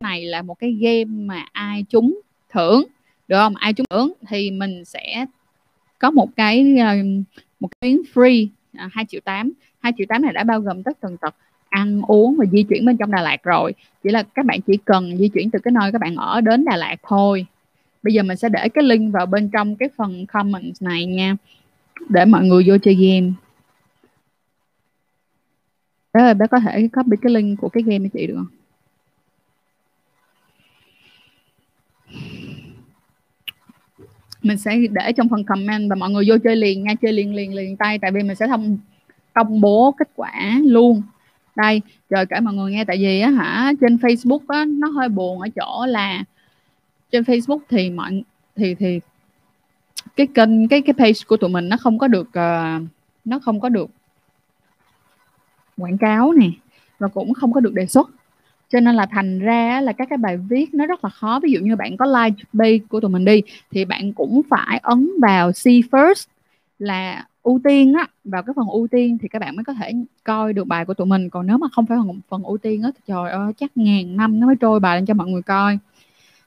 này là một cái game mà ai trúng thưởng, được không? Ai trúng thưởng thì mình sẽ có một cái um, một cái miếng free à, hai triệu 8 2 triệu tám này đã bao gồm tất tần tật ăn, uống và di chuyển bên trong Đà Lạt rồi. Chỉ là các bạn chỉ cần di chuyển từ cái nơi các bạn ở đến Đà Lạt thôi. Bây giờ mình sẽ để cái link vào bên trong cái phần comments này nha, để mọi người vô chơi game. Bé ơi bé có thể copy cái link của cái game cho chị được không? Mình sẽ để trong phần comment và mọi người vô chơi liền nha chơi liền liền liền tay tại vì mình sẽ thông công bố kết quả luôn. Đây rồi cả mọi người nghe tại vì á hả trên Facebook á nó hơi buồn ở chỗ là trên Facebook thì mọi thì thì cái kênh cái cái page của tụi mình nó không có được uh, nó không có được quảng cáo nè và cũng không có được đề xuất cho nên là thành ra là các cái bài viết nó rất là khó. Ví dụ như bạn có like page của tụi mình đi thì bạn cũng phải ấn vào see first là ưu tiên á. Vào cái phần ưu tiên thì các bạn mới có thể coi được bài của tụi mình. Còn nếu mà không phải phần, phần ưu tiên á thì trời ơi chắc ngàn năm nó mới trôi bài lên cho mọi người coi.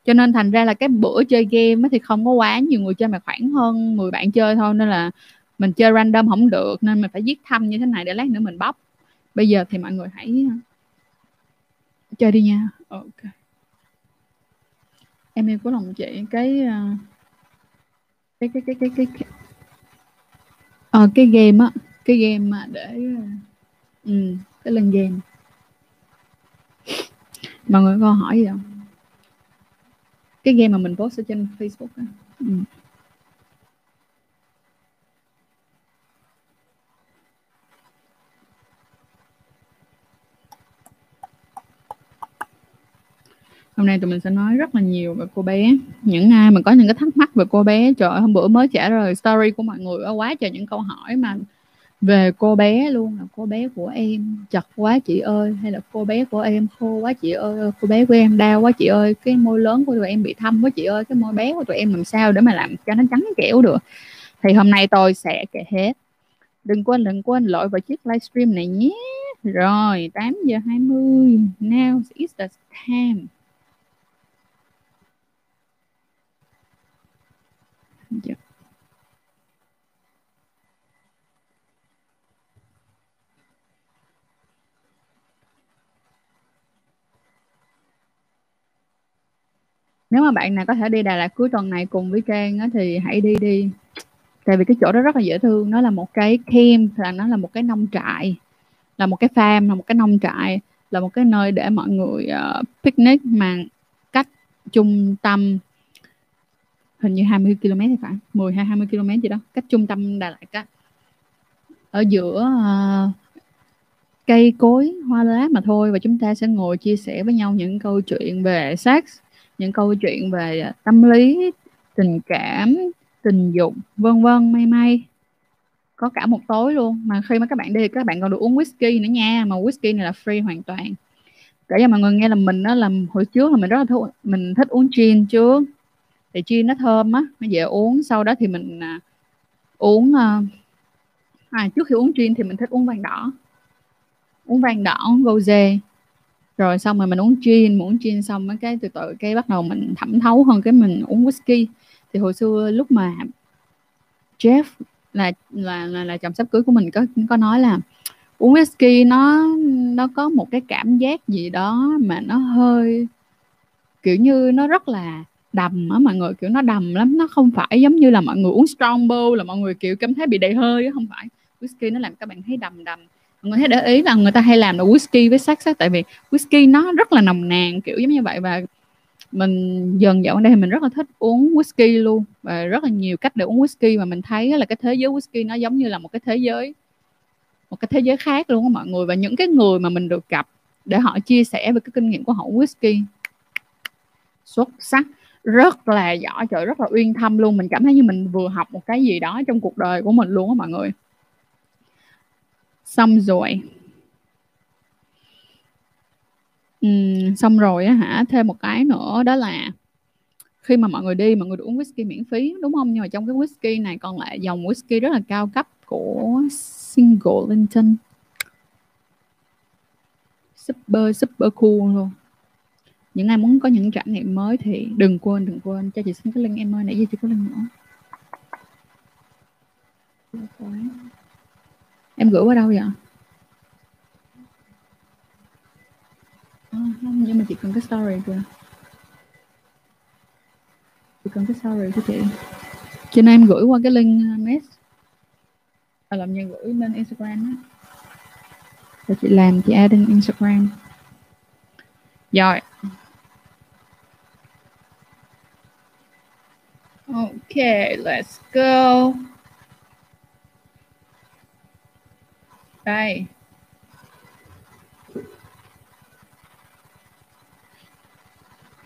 Cho nên thành ra là cái bữa chơi game thì không có quá nhiều người chơi mà khoảng hơn 10 bạn chơi thôi. Nên là mình chơi random không được nên mình phải viết thăm như thế này để lát nữa mình bóc. Bây giờ thì mọi người hãy chơi đi nha. Ok. Em yêu của lòng chị cái ờ, cái cái cái cái cái, cái ờ, cái game á cái game mà để ừ, cái lên game. Mọi người có hỏi gì không? Cái game mà mình post ở trên Facebook á. Ừ. hôm nay tụi mình sẽ nói rất là nhiều về cô bé. Những ai mà có những cái thắc mắc về cô bé, trời hôm bữa mới trả lời story của mọi người, quá trời những câu hỏi mà về cô bé luôn. Là cô bé của em, chật quá chị ơi, hay là cô bé của em khô quá chị ơi, cô bé của em đau quá chị ơi, cái môi lớn của tụi em bị thâm quá chị ơi, cái môi bé của tụi em làm sao để mà làm cho nó trắng kẻo được. Thì hôm nay tôi sẽ kể hết. Đừng quên đừng quên lội vào chiếc livestream này nhé. Rồi 8 giờ 20 now is the time. Yeah. nếu mà bạn nào có thể đi Đà Lạt cuối tuần này cùng với Trang á, thì hãy đi đi tại vì cái chỗ đó rất là dễ thương nó là một cái camp là nó là một cái nông trại là một cái farm là một cái nông trại là một cái nơi để mọi người uh, picnic mà cách trung tâm hình như 20 km thì phải 10 hay 20 km gì đó cách trung tâm Đà Lạt á. Ở giữa uh, cây cối hoa lá mà thôi và chúng ta sẽ ngồi chia sẻ với nhau những câu chuyện về sex những câu chuyện về ờ, tâm lý tình cảm tình dục vân vân may may. Có cả một tối luôn mà khi mà các bạn đi các bạn còn được uống whisky nữa nha mà whisky này là free hoàn toàn. Kể cho mọi người nghe là mình đó làm hồi trước là mình rất là thích mình thích uống gin trước thì gin nó thơm á nó dễ uống. Sau đó thì mình à, uống à, à, trước khi uống gin thì mình thích uống vàng đỏ. Uống vàng đỏ uống rose rồi xong rồi mình uống gin mình uống gin xong mấy cái từ từ cái bắt đầu mình thẩm thấu hơn cái mình uống whisky. Thì hồi xưa lúc mà Jeff là là là, là chồng sắp cưới của mình có có nói là uống whisky nó nó có một cái cảm giác gì đó mà nó hơi kiểu như nó rất là đầm á, mọi người, kiểu, nó đầm lắm, nó không phải giống như là mọi người uống strongbow là mọi người, kiểu, cảm thấy bị đầy hơi á, không phải. Whisky nó làm các bạn thấy đầm đầm. Mọi người thấy để ý là người ta hay làm là whisky với sắc sắc tại vì whisky nó rất là nồng nàn, kiểu, giống như vậy. Và mình dần dần ở đây thì mình rất là thích uống whisky luôn. Và rất là nhiều cách để uống whisky mà mình thấy là cái thế giới whisky nó giống như là một cái thế giới, một cái thế giới khác luôn á mọi người. Và những cái người mà mình được gặp để họ chia sẻ về cái kinh nghiệm của họ whisky, xuất sắc rất là giỏi trời rất là uyên thâm luôn. Mình cảm thấy như mình vừa học một cái gì đó trong cuộc đời của mình luôn á mọi người. Xong rồi. Uhm, xong rồi á hả? Thêm một cái nữa đó là khi mà mọi người đi mọi người được uống whisky miễn phí đúng không? Nhưng mà trong cái whisky này còn lại dòng whisky rất là cao cấp của single Linton super super cool luôn những ai muốn có những trải nghiệm mới thì đừng quên đừng quên. Cho chị xin cái link em ơi nãy giờ chưa có link nữa. Em gửi qua đâu vậy? À, không nhưng mà chị cần cái story kìa. Chị cần cái story của chị. Cho nên em gửi qua cái link uh, mess à, làm như gửi lên Instagram á. Rồi chị làm chị add lên Instagram. Rồi. Okay, let's go. Đây.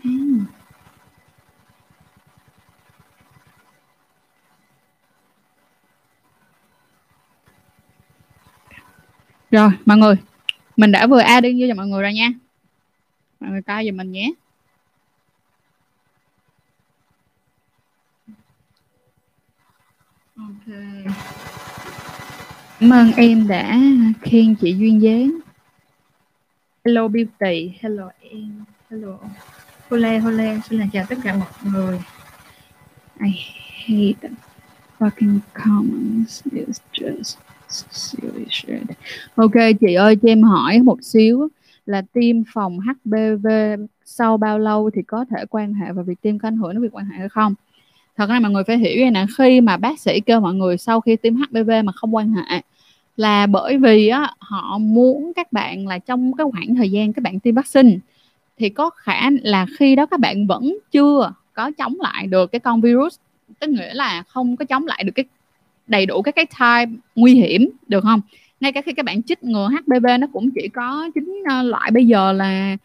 Hmm. Rồi, mọi người, mình đã vừa add vô cho mọi người rồi nha. Mọi người coi giùm mình nhé. Ok. Cảm ơn em đã khen chị duyên dáng. Hello Beauty, hello em, hello. Hole hole, xin là chào tất cả mọi người. I hate fucking comments. It's just silly shit. Ok chị ơi cho em hỏi một xíu là tiêm phòng HPV sau bao lâu thì có thể quan hệ và việc tiêm có ảnh hưởng đến việc quan hệ hay không? Thật ra mọi người phải hiểu nè khi mà bác sĩ kêu mọi người sau khi tiêm HPV mà không quan hệ là bởi vì á, họ muốn các bạn là trong cái khoảng thời gian các bạn tiêm vaccine thì có khả là khi đó các bạn vẫn chưa có chống lại được cái con virus tức nghĩa là không có chống lại được cái đầy đủ các cái type nguy hiểm được không? Ngay cả khi các bạn chích ngừa HPV nó cũng chỉ có chín ờ, loại bây giờ là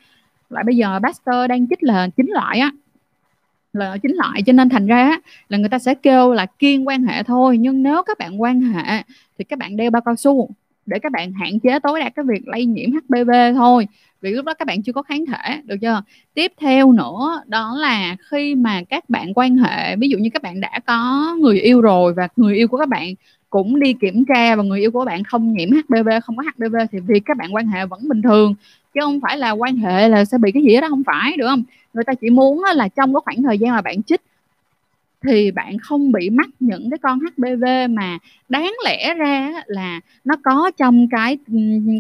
loại bây giờ Pasteur đang chích là chín loại á là chính loại cho nên thành ra là người ta sẽ kêu là kiên quan hệ thôi. Nhưng nếu các bạn quan hệ, thì các bạn đeo bao cao su để các bạn hạn chế tối đa cái việc lây nhiễm HPV thôi. Vì lúc đó các bạn chưa có kháng thể, được chưa? Tiếp theo nữa, đó là khi mà các bạn quan hệ, ví dụ như các bạn đã có người yêu rồi và người yêu của các bạn cũng đi kiểm tra và người yêu của bạn không nhiễm HPV không có HPV thì việc các bạn quan hệ vẫn bình thường. Chứ không phải là quan hệ là sẽ bị cái gì đó, không phải, được không? Người ta chỉ muốn là trong cái khoảng thời gian mà bạn chích thì bạn không bị mắc những cái con HPV mà đáng lẽ ra là nó có trong cái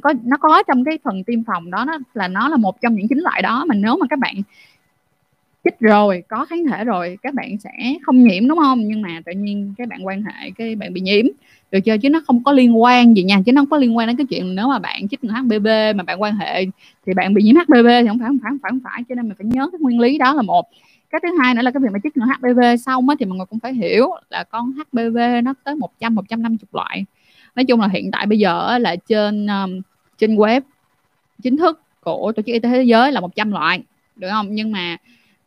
có, nó có trong cái phần tiêm phòng đó, nó là nó là một trong những chính loại đó. Mà nếu mà các bạn chích rồi có kháng thể rồi các bạn sẽ không nhiễm đúng không? Nhưng mà tự nhiên các bạn quan hệ cái bạn bị nhiễm được chưa? Chứ nó không có liên quan gì nha chứ nó không có liên quan đến cái chuyện nếu mà bạn chích HPV mà bạn quan hệ thì bạn bị nhiễm HPV thì không phải không phải không phải không phải. Cho nên mình phải nhớ cái nguyên lý đó là một. Cái thứ hai nữa là cái việc mà chích ngừa HPV xong á thì mọi người cũng phải hiểu là con HPV nó tới 100 150 loại. Nói chung là hiện tại bây giờ là trên um, trên web chính thức của tổ chức y tế thế giới là 100 loại được không? Nhưng mà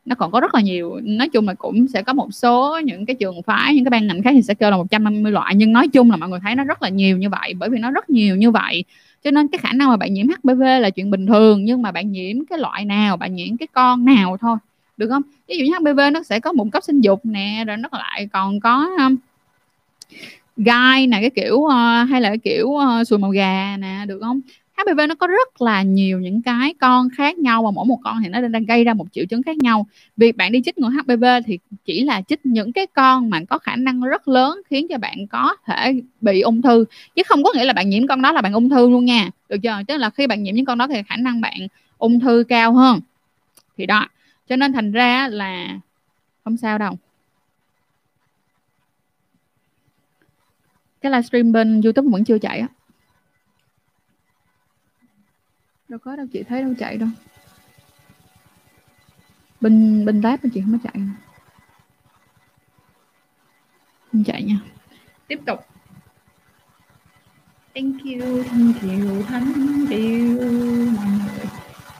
nó còn có rất là nhiều nói chung là cũng sẽ có một số những cái trường phái những cái ban ngành khác thì sẽ kêu là 150 loại. Nhưng nói chung là mọi người thấy nó rất là nhiều như vậy bởi vì nó rất nhiều như vậy. Cho nên cái khả năng mà bạn nhiễm HPV là chuyện bình thường nhưng mà bạn nhiễm cái loại nào bạn nhiễm cái con nào thôi. Được không? Ví dụ như HPV nó sẽ có mụn cấp sinh dục nè rồi nó lại còn có um, gai nè cái kiểu uh, hay là cái kiểu uh, sùi màu gà nè được không? HPV nó có rất là nhiều những cái con khác nhau và mỗi một con thì nó đang gây ra một triệu chứng khác nhau. Việc bạn đi chích ngừa HPV thì chỉ là chích những cái con mà có khả năng rất lớn khiến cho bạn có thể bị ung thư, chứ không có nghĩa là bạn nhiễm con đó là bạn ung thư luôn nha. Được chưa? Tức là khi bạn nhiễm những con đó thì khả năng bạn ung thư cao hơn. Thì đó, cho nên thành ra là không sao đâu. Cái livestream bên youtube vẫn chưa chạy á. Đâu có đâu, chị thấy đâu chạy đâu. Bên bên tab chị không có chạy không chạy nha. Tiếp tục. Thank you thank you thank you. Mọi người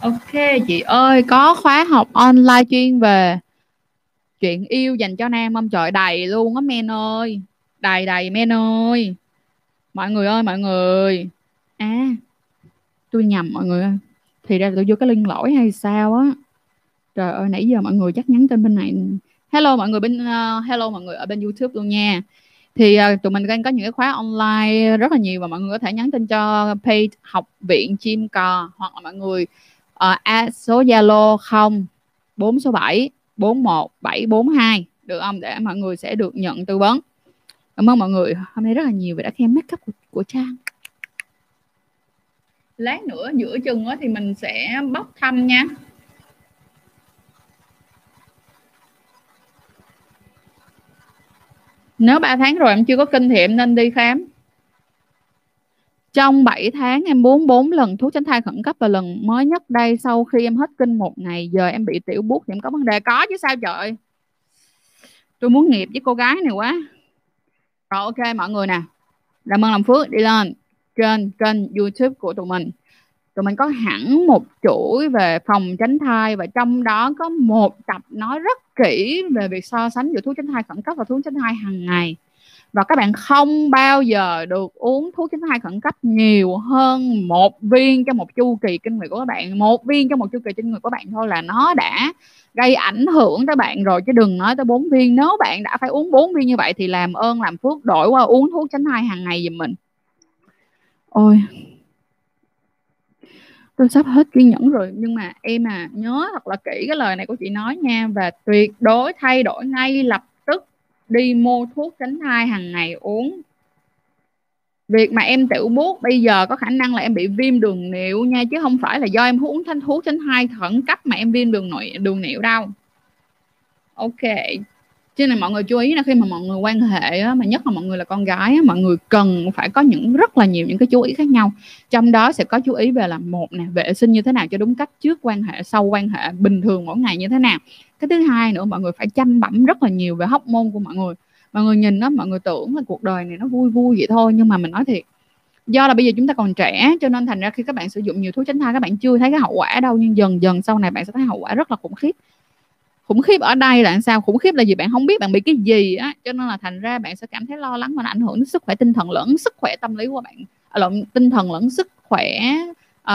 ok, chị ơi, có khóa học online chuyên về chuyện yêu dành cho nam không? Trời, đầy luôn á, men ơi. Đầy đầy, men ơi. Mọi người ơi, mọi người. À tôi nhầm mọi người thì ra tôi vô cái link lỗi hay sao á. Trời ơi nãy giờ mọi người chắc nhắn tên bên này. Hello mọi người bên uh, hello mọi người ở bên youtube luôn nha. Thì uh, tụi mình đang có những cái khóa online rất là nhiều và mọi người có thể nhắn tin cho page học viện chim cò hoặc là mọi người uh, à, số Zalo 0 4 số 7 41742 được không? Để mọi người sẽ được nhận tư vấn. Cảm ơn mọi người. Hôm nay rất là nhiều vì đã khen make up của, của trang lát nữa giữa chừng thì mình sẽ bóc thăm nha. Nếu 3 tháng rồi em chưa có kinh thì em nên đi khám. Trong 7 tháng em uống 4 lần thuốc tránh thai khẩn cấp và lần mới nhất đây sau khi em hết kinh một ngày, giờ em bị tiểu bút thì em có vấn đề. Có chứ sao trời? Tôi muốn nghiệp với cô gái này quá. Rồi, ok, mọi người nè. Làm ơn làm phước, đi lên trên kênh youtube của tụi mình. Tụi mình có hẳn một chuỗi về phòng tránh thai và trong đó có một tập nói rất kỹ về việc so sánh giữa thuốc tránh thai khẩn cấp và thuốc tránh thai hàng ngày. Và các bạn không bao giờ được uống thuốc tránh thai khẩn cấp nhiều hơn một viên cho một chu kỳ kinh nguyệt của các bạn. Một viên cho một chu kỳ kinh nguyệt của bạn thôi là nó đã gây ảnh hưởng tới bạn rồi, chứ đừng nói tới bốn viên. Nếu bạn đã phải uống bốn viên như vậy thì làm ơn, làm phước, đổi qua uống thuốc tránh thai hàng ngày giùm mình ôi. Tôi sắp hết kiên nhẫn rồi, nhưng mà em à nhớ thật là kỹ cái lời này của chị nói nha, và tuyệt đối thay đổi ngay lập tức đi mua thuốc tránh thai hàng ngày uống. Việc mà em tiểu buốt bây giờ có khả năng là em bị viêm đường niệu nha, chứ không phải là do em uống thanh thuốc tránh thai khẩn cấp mà em viêm đường nội đường niệu đâu. Ok cho nên mọi người chú ý là khi mà mọi người quan hệ á, mà nhất là mọi người là con gái á, mọi người cần phải có những rất là nhiều những cái chú ý khác nhau. Trong đó sẽ có chú ý về là một nè vệ sinh như thế nào cho đúng cách trước quan hệ sau quan hệ bình thường mỗi ngày như thế nào. Cái thứ hai nữa mọi người phải chăm bẩm rất là nhiều về hóc môn của mọi người. Mọi người nhìn nó mọi người tưởng là cuộc đời này nó vui vui vậy thôi nhưng mà mình nói thiệt do là bây giờ chúng ta còn trẻ cho nên thành ra khi các bạn sử dụng nhiều thuốc tránh thai các bạn chưa thấy cái hậu quả đâu nhưng dần dần sau này bạn sẽ thấy hậu quả rất là khủng khiếp khủng khiếp ở đây là sao? Khủng khiếp là gì bạn không biết bạn bị cái gì á. Cho nên là thành ra bạn sẽ cảm thấy lo lắng và nó ảnh hưởng đến sức khỏe tinh thần lẫn sức khỏe tâm lý của bạn. À, lẫn tinh thần lẫn sức khỏe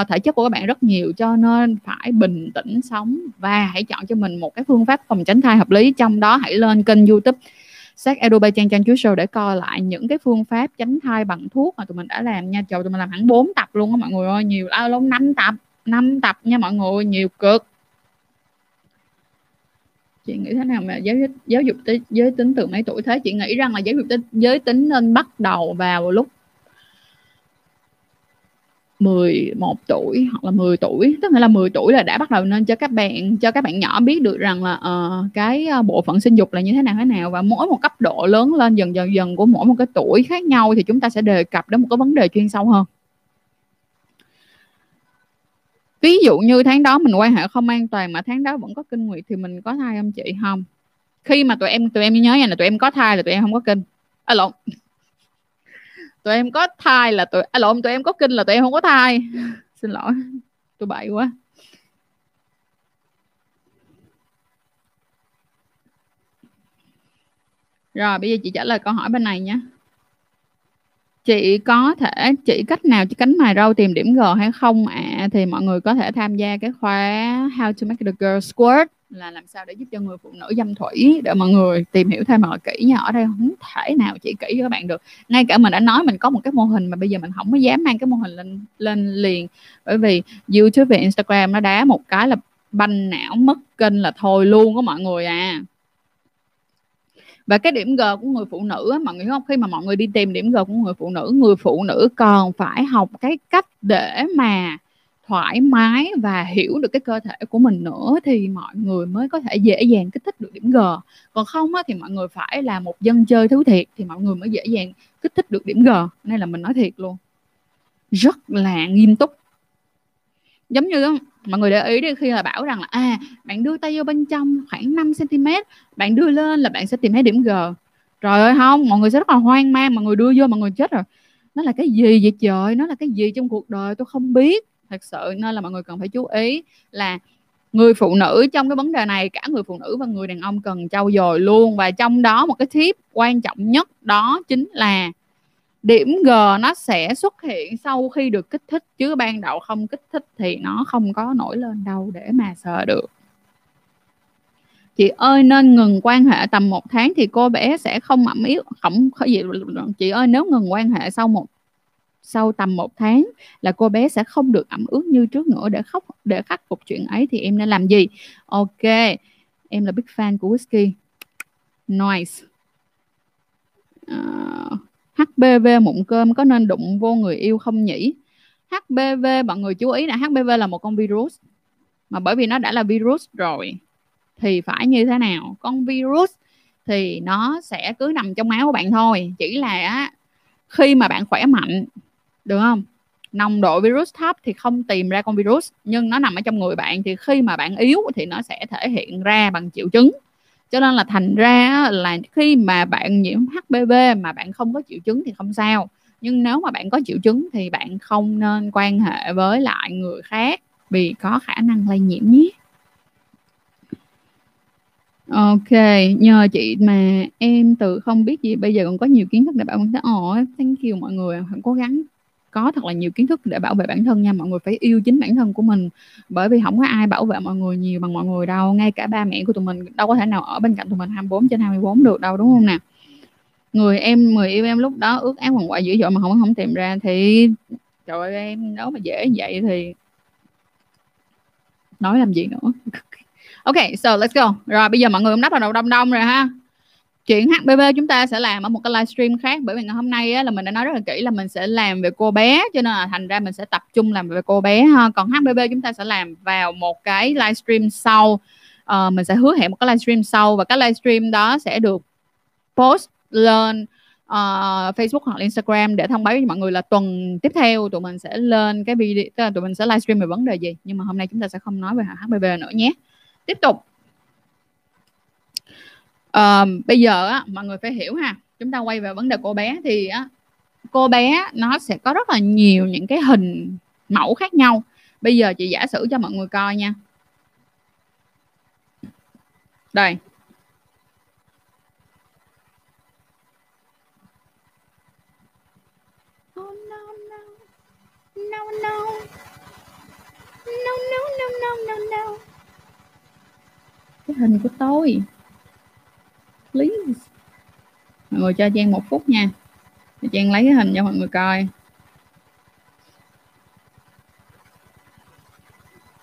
uh, thể chất của các bạn rất nhiều cho nên phải bình tĩnh sống và hãy chọn cho mình một cái phương pháp phòng tránh thai hợp lý. Trong đó hãy lên kênh youtube sách Adobe Trang Trang Chú Show để coi lại những cái phương pháp tránh thai bằng thuốc mà tụi mình đã làm nha. Trời tụi mình làm hẳn 4 tập luôn á mọi người ơi. Nhiều à, lắm 5 tập 5 tập nha mọi người. Nhiều cực chị nghĩ thế nào mà giáo giáo dục tới giới tính từ mấy tuổi? Thế chị nghĩ rằng là giáo dục tới giới tính nên bắt đầu vào lúc 11 tuổi hoặc là 10 tuổi. Tức là 10 tuổi là đã bắt đầu nên cho các bạn cho các bạn nhỏ biết được rằng là uh, cái ờ, bộ phận sinh dục là như thế nào thế nào. Và mỗi một cấp độ lớn lên dần dần dần của mỗi một cái tuổi khác nhau thì chúng ta sẽ đề cập đến một cái vấn đề chuyên sâu hơn. Ví dụ như tháng đó mình quan hệ không an toàn mà tháng đó vẫn có kinh nguyệt thì mình có thai không chị không? Khi mà tụi em tụi em nhớ nha, là tụi em có thai là tụi em không có kinh. À lộn. Tụi em có thai là tụi à lộn, tụi em có kinh là tụi em không có thai. Xin lỗi, tôi bậy quá. Rồi, bây giờ chị trả lời câu hỏi bên này nhé chị có thể chỉ cách nào chỉ cánh mài râu tìm điểm G hay không ạ? À? thì mọi người có thể tham gia cái khóa How to make the girl squirt, là làm sao để giúp cho người phụ nữ dâm thủy, để mọi người tìm hiểu thêm mọi kỹ nha ở đây. Không thể nào chỉ kỹ cho các bạn được. Ngay cả mình đã nói mình có một cái mô hình mà bây giờ mình không có dám mang cái mô hình lên lên liền. Bởi vì YouTube và Instagram nó đá một cái là banh não mất kênh là thôi luôn có mọi người à và cái điểm G của người phụ nữ mọi người không? Khi mà mọi người đi tìm điểm G của người phụ nữ người phụ nữ còn phải học cái cách để mà thoải mái và hiểu được cái cơ thể của mình nữa thì mọi người mới có thể dễ dàng kích thích được điểm G. Còn không á, thì mọi người phải là một dân chơi thứ thiệt thì mọi người mới dễ dàng kích thích được điểm G. Nên là mình nói thiệt luôn rất là nghiêm túc giống như mọi người để ý đi, khi là bảo rằng là à bạn đưa tay vô bên trong khoảng 5 cm bạn đưa lên là bạn sẽ tìm thấy điểm G. Trời ơi, không, mọi người sẽ rất là hoang mang, mọi người đưa vô, mọi người chết rồi. Nó là cái gì vậy trời? Nó là cái gì trong cuộc đời? Tôi không biết. Thật sự nên là mọi người cần phải chú ý là người phụ nữ trong cái vấn đề này, cả người phụ nữ và người đàn ông cần trau dồi luôn. Và trong đó một cái tip quan trọng nhất đó chính là điểm G nó sẽ xuất hiện sau khi được kích thích chứ ban đầu không kích thích thì nó không có nổi lên đâu để mà sờ được. Chị ơi nên ngừng quan hệ tầm một tháng thì cô bé sẽ không ẩm yếu không gì chị ơi nếu ngừng quan hệ sau một sau tầm một tháng là cô bé sẽ không được ẩm ướt như trước nữa. Để khóc để khắc phục chuyện ấy thì em nên làm gì? Ok em là big fan của whisky. Nice. Uh, HPV mụn cơm có nên đụng vô người yêu không nhỉ? HPV mọi người chú ý là HPV là một con virus. Mà bởi vì nó đã là virus rồi, thì phải như thế nào? Con virus thì nó sẽ cứ nằm trong máu của bạn thôi. Chỉ là khi mà bạn khỏe mạnh, được không? Nồng độ virus thấp thì không tìm ra con virus, nhưng nó nằm ở trong người bạn, thì khi mà bạn yếu thì nó sẽ thể hiện ra bằng triệu chứng cho nên là thành ra là khi mà bạn nhiễm HPV mà bạn không có triệu chứng thì không sao. Nhưng nếu mà bạn có triệu chứng thì bạn không nên quan hệ với lại người khác vì có khả năng lây nhiễm nhé. Ok, nhờ chị mà em từ không biết gì bây giờ còn có nhiều kiến thức để bảo vệ ồ thank you mọi người hãy cố gắng có thật là nhiều kiến thức để bảo vệ bản thân nha. Mọi người phải yêu chính bản thân của mình, bởi vì không có ai bảo vệ mọi người nhiều bằng mọi người đâu. Ngay cả ba mẹ của tụi mình đâu có thể nào ở bên cạnh tụi mình 24 trên 24 được đâu, đúng không nè? Người em, người yêu em lúc đó ước áo quần quại dữ dội mà không không tìm ra thì trời ơi, em nếu mà dễ vậy thì nói làm gì nữa? Ok, so let's go. Rồi, bây giờ mọi người cũng đắp vào đầu đông đông rồi ha chuyện HPV chúng ta sẽ làm ở một cái livestream khác bởi vì ngày hôm nay á, là mình đã nói rất là kỹ là mình sẽ làm về cô bé cho nên là thành ra mình sẽ tập trung làm về cô bé ha. Còn HPV chúng ta sẽ làm vào một cái livestream sau. Uh, mình sẽ hứa hẹn một cái livestream sau và cái livestream đó sẽ được post lên uh, Facebook hoặc Instagram để thông báo với mọi người là tuần tiếp theo tụi mình sẽ lên cái video tức là tụi mình sẽ livestream về vấn đề gì. Nhưng mà hôm nay chúng ta sẽ không nói về HPV nữa nhé. Tiếp tục uh, bây giờ á mọi người phải hiểu ha chúng ta quay về vấn đề cô bé thì á cô bé nó sẽ có rất là nhiều những cái hình mẫu khác nhau bây giờ chị giả sử cho mọi người coi nha đây oh, no, no. No, no. No, no, no, no, no, no. cái hình của tôi please mọi người cho Trang một phút nha. Trang lấy cái hình cho mọi người coi.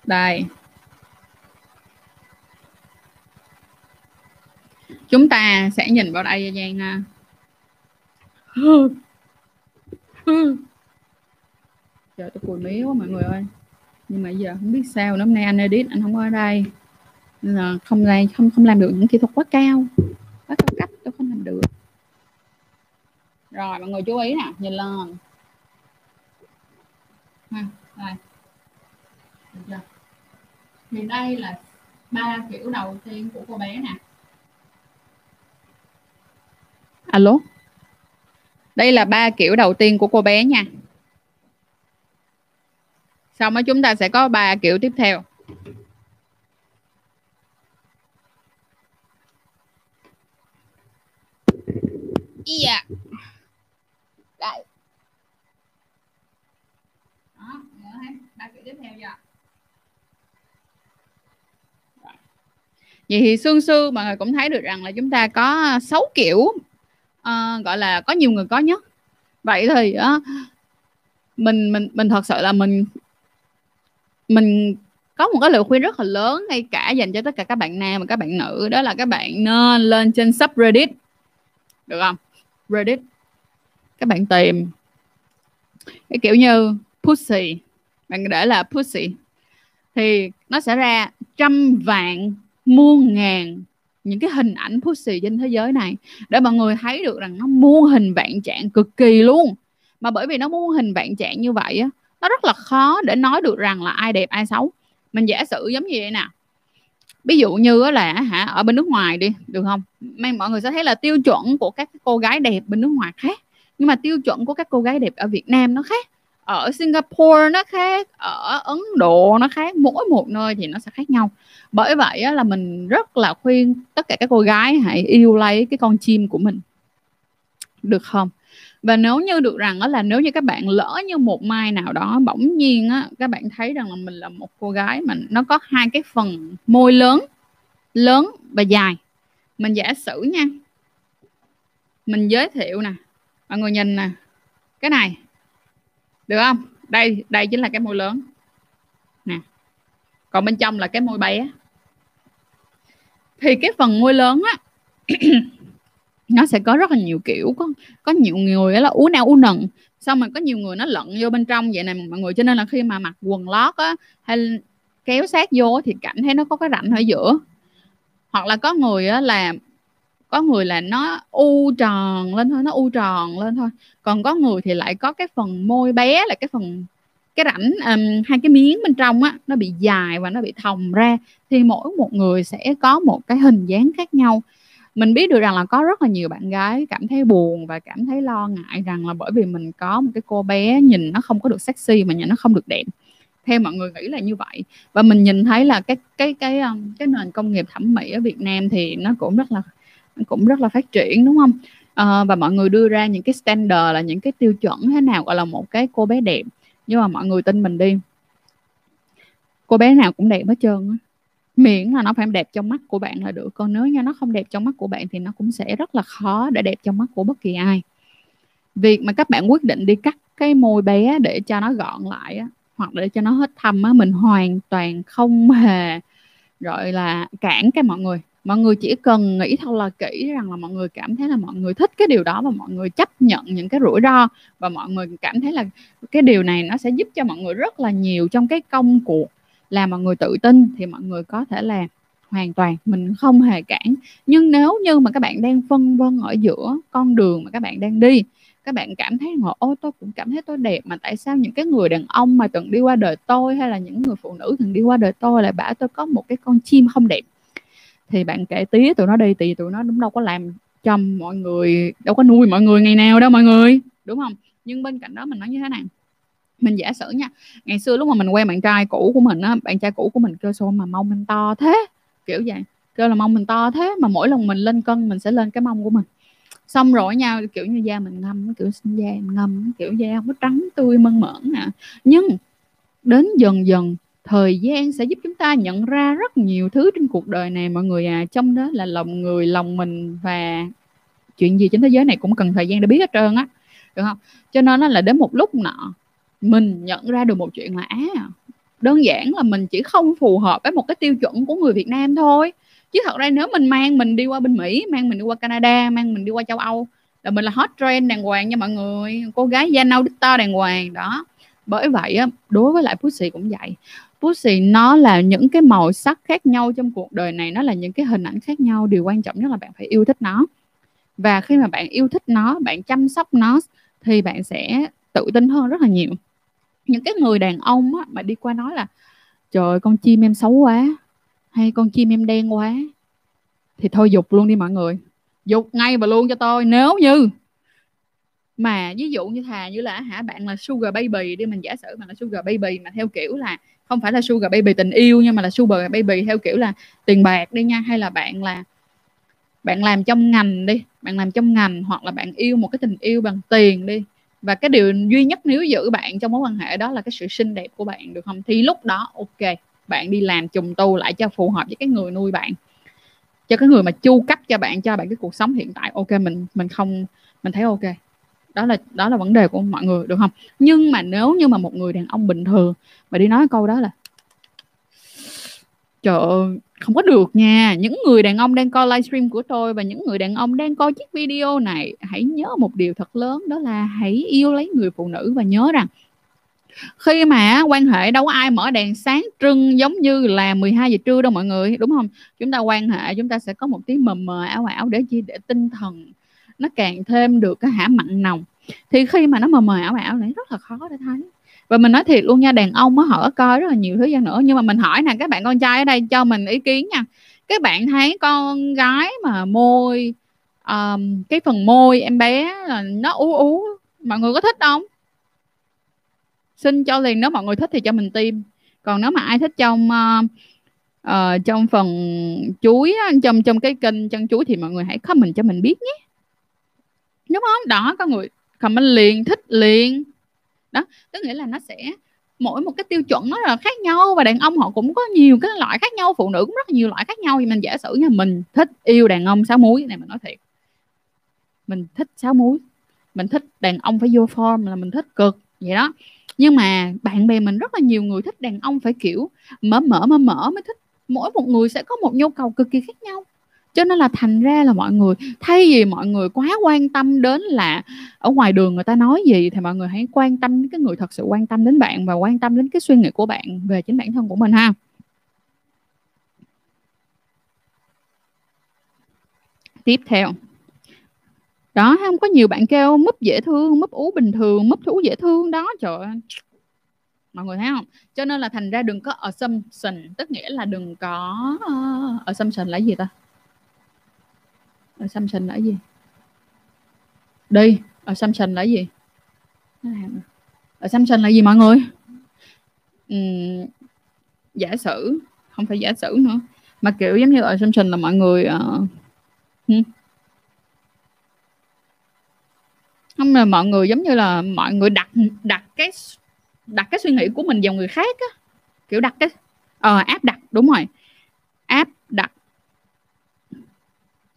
Đây. Chúng ta sẽ nhìn vào đây cho Trang ha trời, tôi cùi mía quá mọi người ơi. Nhưng mà giờ không biết sao hôm nay anh edit, anh không ở đây. Nên là không làm không không làm được những kỹ thuật quá cao quá cao cấp tôi không làm được. Rồi, mọi người chú ý nè, nhìn lên. Ha, đây. Được thì đây là ba kiểu đầu tiên của cô bé nè. Alo? Đây là ba kiểu đầu tiên của cô bé nha. Xong đó chúng ta sẽ có ba kiểu tiếp theo. Yeah. đây đó ba kiểu tiếp theo chưa vậy thì xương sư mọi người cũng thấy được rằng là chúng ta có sáu kiểu uh, gọi là có nhiều người có nhất. Vậy thì uh, mình mình mình thật sự là mình mình có một cái lời khuyên rất là lớn ngay cả dành cho tất cả các bạn nam và các bạn nữ đó là các bạn nên lên trên subreddit. Được không Reddit. Các bạn tìm. Cái kiểu như pussy. Bạn để là pussy. Thì nó sẽ ra trăm vạn, muôn ngàn những cái hình ảnh pussy trên thế giới này để mọi người thấy được rằng nó muôn hình vạn trạng cực kỳ luôn. Mà bởi vì nó muôn hình vạn trạng như vậy á, nó rất là khó để nói được rằng là ai đẹp, ai xấu. Mình giả sử giống như vậy nè ví dụ như là hả ở bên nước ngoài đi được không? Mang mọi người sẽ thấy là tiêu chuẩn của các cô gái đẹp bên nước ngoài khác nhưng mà tiêu chuẩn của các cô gái đẹp ở Việt Nam nó khác ở Singapore nó khác ở Ấn Độ nó khác mỗi một nơi thì nó sẽ khác nhau. Bởi vậy á, là mình rất là khuyên tất cả các cô gái hãy yêu lấy cái con chim của mình. Được không? Và nếu như được rằng đó là nếu như các bạn lỡ như một mai nào đó bỗng nhiên á, các bạn thấy rằng là mình là một cô gái mà nó có hai cái phần môi lớn lớn và dài, mình giả sử nha. Mình giới thiệu nè, mọi người nhìn nè. Cái này, được không? Đây đây chính là cái môi lớn. Nè, còn bên trong là cái môi bé. Thì cái phần môi lớn á nó sẽ có rất là nhiều kiểu. Có có nhiều người là u neo u nần xong mà có nhiều người nó lận vô bên trong vậy này mọi người. Cho nên là khi mà mặc quần lót á hay kéo sát vô thì cảm thấy nó có cái rãnh ở giữa. Hoặc là có người á là có người là nó u tròn lên thôi nó u tròn lên thôi. Còn có người thì lại có cái phần môi bé là cái phần cái rãnh um, hai cái miếng bên trong á nó bị dài và nó bị thòng ra. Thì mỗi một người sẽ có một cái hình dáng khác nhau mình biết được rằng là có rất là nhiều bạn gái cảm thấy buồn và cảm thấy lo ngại rằng là bởi vì mình có một cái cô bé nhìn nó không có được sexy mà nhìn nó không được đẹp. Theo mọi người nghĩ là như vậy. Và mình nhìn thấy là cái cái cái um, cái nền công nghiệp thẩm mỹ ở Việt Nam thì nó cũng rất là cũng rất là phát triển đúng không? À, và mọi người đưa ra những cái standard là những cái tiêu chuẩn thế nào gọi là một cái cô bé đẹp. Nhưng mà mọi người tin mình đi. Cô bé nào cũng đẹp hết trơn á miễn là nó phải đẹp trong mắt của bạn là được. Còn nếu như nó không đẹp trong mắt của bạn thì nó cũng sẽ rất là khó để đẹp trong mắt của bất kỳ ai. Việc mà các bạn quyết định đi cắt cái môi bé để cho nó gọn lại á, hoặc để cho nó hết thâm á mình hoàn toàn không hề gọi là cản cái mọi người. Mọi người chỉ cần nghĩ thật là kỹ rằng là mọi người cảm thấy là mọi người thích cái điều đó và mọi người chấp nhận những cái rủi ro và mọi người cảm thấy là cái điều này nó sẽ giúp cho mọi người rất là nhiều trong cái công cuộc là mọi người tự tin thì mọi người có thể làm hoàn toàn, mình không hề cản. Nhưng nếu như mà các bạn đang phân vân ở giữa con đường mà các bạn đang đi, các bạn cảm thấy ngồi ô tôi cũng cảm thấy tôi đẹp, mà tại sao những cái người đàn ông mà từng đi qua đời tôi hay là những người phụ nữ từng đi qua đời tôi lại bảo tôi có một cái con chim không đẹp? Thì bạn kể tí, tụi nó đi thì tụi nó đúng đâu có làm cho mọi người, đâu có nuôi mọi người ngày nào đâu mọi người, đúng không? Nhưng bên cạnh đó mình nói như thế nào mình giả sử nha, ngày xưa lúc mà mình quen bạn trai cũ của mình á, bạn trai cũ của mình kêu sao mà mông mình to thế? Kiểu vậy, kêu là mông mình to thế mà mỗi lần mình lên cân mình sẽ lên cái mông của mình. Xong rồi nhau kiểu như da mình ngâm, kiểu da mình ngâm, kiểu da không có trắng tươi, mơn mởn nè nhưng đến dần dần, thời gian sẽ giúp chúng ta nhận ra rất nhiều thứ trên cuộc đời này, mọi người à. Trong đó là lòng người, lòng mình và chuyện gì trên thế giới này cũng cần thời gian để biết hết trơn á. Được không? Cho nên nó là đến một lúc nọ mình nhận ra được một chuyện là á đơn giản là mình chỉ không phù hợp với một cái tiêu chuẩn của người Việt Nam thôi. Chứ thật ra nếu mình mang mình đi qua bên Mỹ, mang mình đi qua Canada, mang mình đi qua châu Âu là mình là hot trend đàng hoàng nha mọi người, cô gái da nâu đích to đàng hoàng, đó. Bởi vậy á, đối với lại Pussy cũng vậy. Pussy nó là những cái màu sắc khác nhau trong cuộc đời này, nó là những cái hình ảnh khác nhau. Điều quan trọng nhất là bạn phải yêu thích nó. Và khi mà bạn yêu thích nó, bạn chăm sóc nó thì bạn sẽ tự tin hơn rất là nhiều những cái người đàn ông á, mà đi qua nói là trời con chim em xấu quá hay con chim em đen quá. Thì thôi dục luôn đi mọi người. Dục ngay và luôn cho tôi nếu như mà ví dụ như thà như là hả bạn là sugar baby đi mình giả sử bạn là sugar baby mà theo kiểu là không phải là sugar baby tình yêu nhưng mà là sugar baby theo kiểu là tiền bạc đi nha hay là bạn là bạn làm trong ngành đi bạn làm trong ngành hoặc là bạn yêu một cái tình yêu bằng tiền đi và cái điều duy nhất nếu giữ bạn trong mối quan hệ đó là cái sự xinh đẹp của bạn, được không? Thì lúc đó, ok, bạn đi làm trùng tu lại cho phù hợp với cái người nuôi bạn. Cho cái người mà chu cấp cho bạn cho bạn cái cuộc sống hiện tại, ok, mình mình không, mình thấy ok. Đó là đó là vấn đề của mọi người, được không? Nhưng mà nếu như mà một người đàn ông bình thường mà đi nói câu đó là trời ơi, không có được nha. Những người đàn ông đang coi livestream của tôi và những người đàn ông đang coi chiếc video này, hãy nhớ một điều thật lớn, đó là hãy yêu lấy người phụ nữ và nhớ rằng khi mà quan hệ đâu có ai mở đèn sáng trưng giống như là 12 giờ trưa đâu mọi người, đúng không? Chúng ta quan hệ, chúng ta sẽ có một tí mờ mờ, ảo ảo để chi để tinh thần nó càng thêm được cái hả mặn nồng. Thì khi mà nó mờ mờ, ảo ảo này rất là khó để thấy và mình nói thiệt luôn nha đàn ông á họ coi rất là nhiều thứ nữa. Nhưng mà mình hỏi nè các bạn con trai ở đây cho mình ý kiến nha. Các bạn thấy con gái mà môi um, cái phần môi em bé là nó ú ú mọi người có thích không? Xin cho liền nếu mọi người thích thì cho mình tim còn nếu mà ai thích trong uh, uh, trong phần chuối trong trong cái kênh chân chuối thì mọi người hãy comment cho mình biết nhé. Đúng không? Đó có người comment liền thích liền đó tức nghĩa là nó sẽ, mỗi một cái tiêu chuẩn nó là khác nhau và đàn ông họ cũng có nhiều cái loại khác nhau, phụ nữ cũng rất nhiều loại khác nhau. Thì mình giả sử nha, mình thích yêu đàn ông sáu múi này mình nói thiệt. Mình thích sáu múi. Mình thích đàn ông phải vô form là mình thích cực, vậy đó. Nhưng mà bạn bè mình rất là nhiều người thích đàn ông phải kiểu mở mở mở mở mới thích. Mỗi một người sẽ có một nhu cầu cực kỳ khác nhau cho nên là thành ra là mọi người thay vì mọi người quá quan tâm đến là ở ngoài đường người ta nói gì thì mọi người hãy quan tâm đến cái người thật sự quan tâm đến bạn và quan tâm đến cái suy nghĩ của bạn về chính bản thân của mình ha. Tiếp theo. Đó không có nhiều bạn kêu múp dễ thương múp ú bình thường múp thú dễ thương đó trời ơi. Mọi người thấy không? Cho nên là thành ra đừng có assumption tức nghĩa là đừng có uh, assumption là gì ta? Assumption là gì? Đi assumption là gì? Assumption là gì mọi người? Uhm, giả sử không phải giả sử nữa. Mà kiểu giống như assumption là mọi người uh, không là mọi người giống như là mọi người đặt đặt cái đặt cái suy nghĩ của mình vào người khác á. Kiểu đặt cái ờ áp đặt đúng rồi. Áp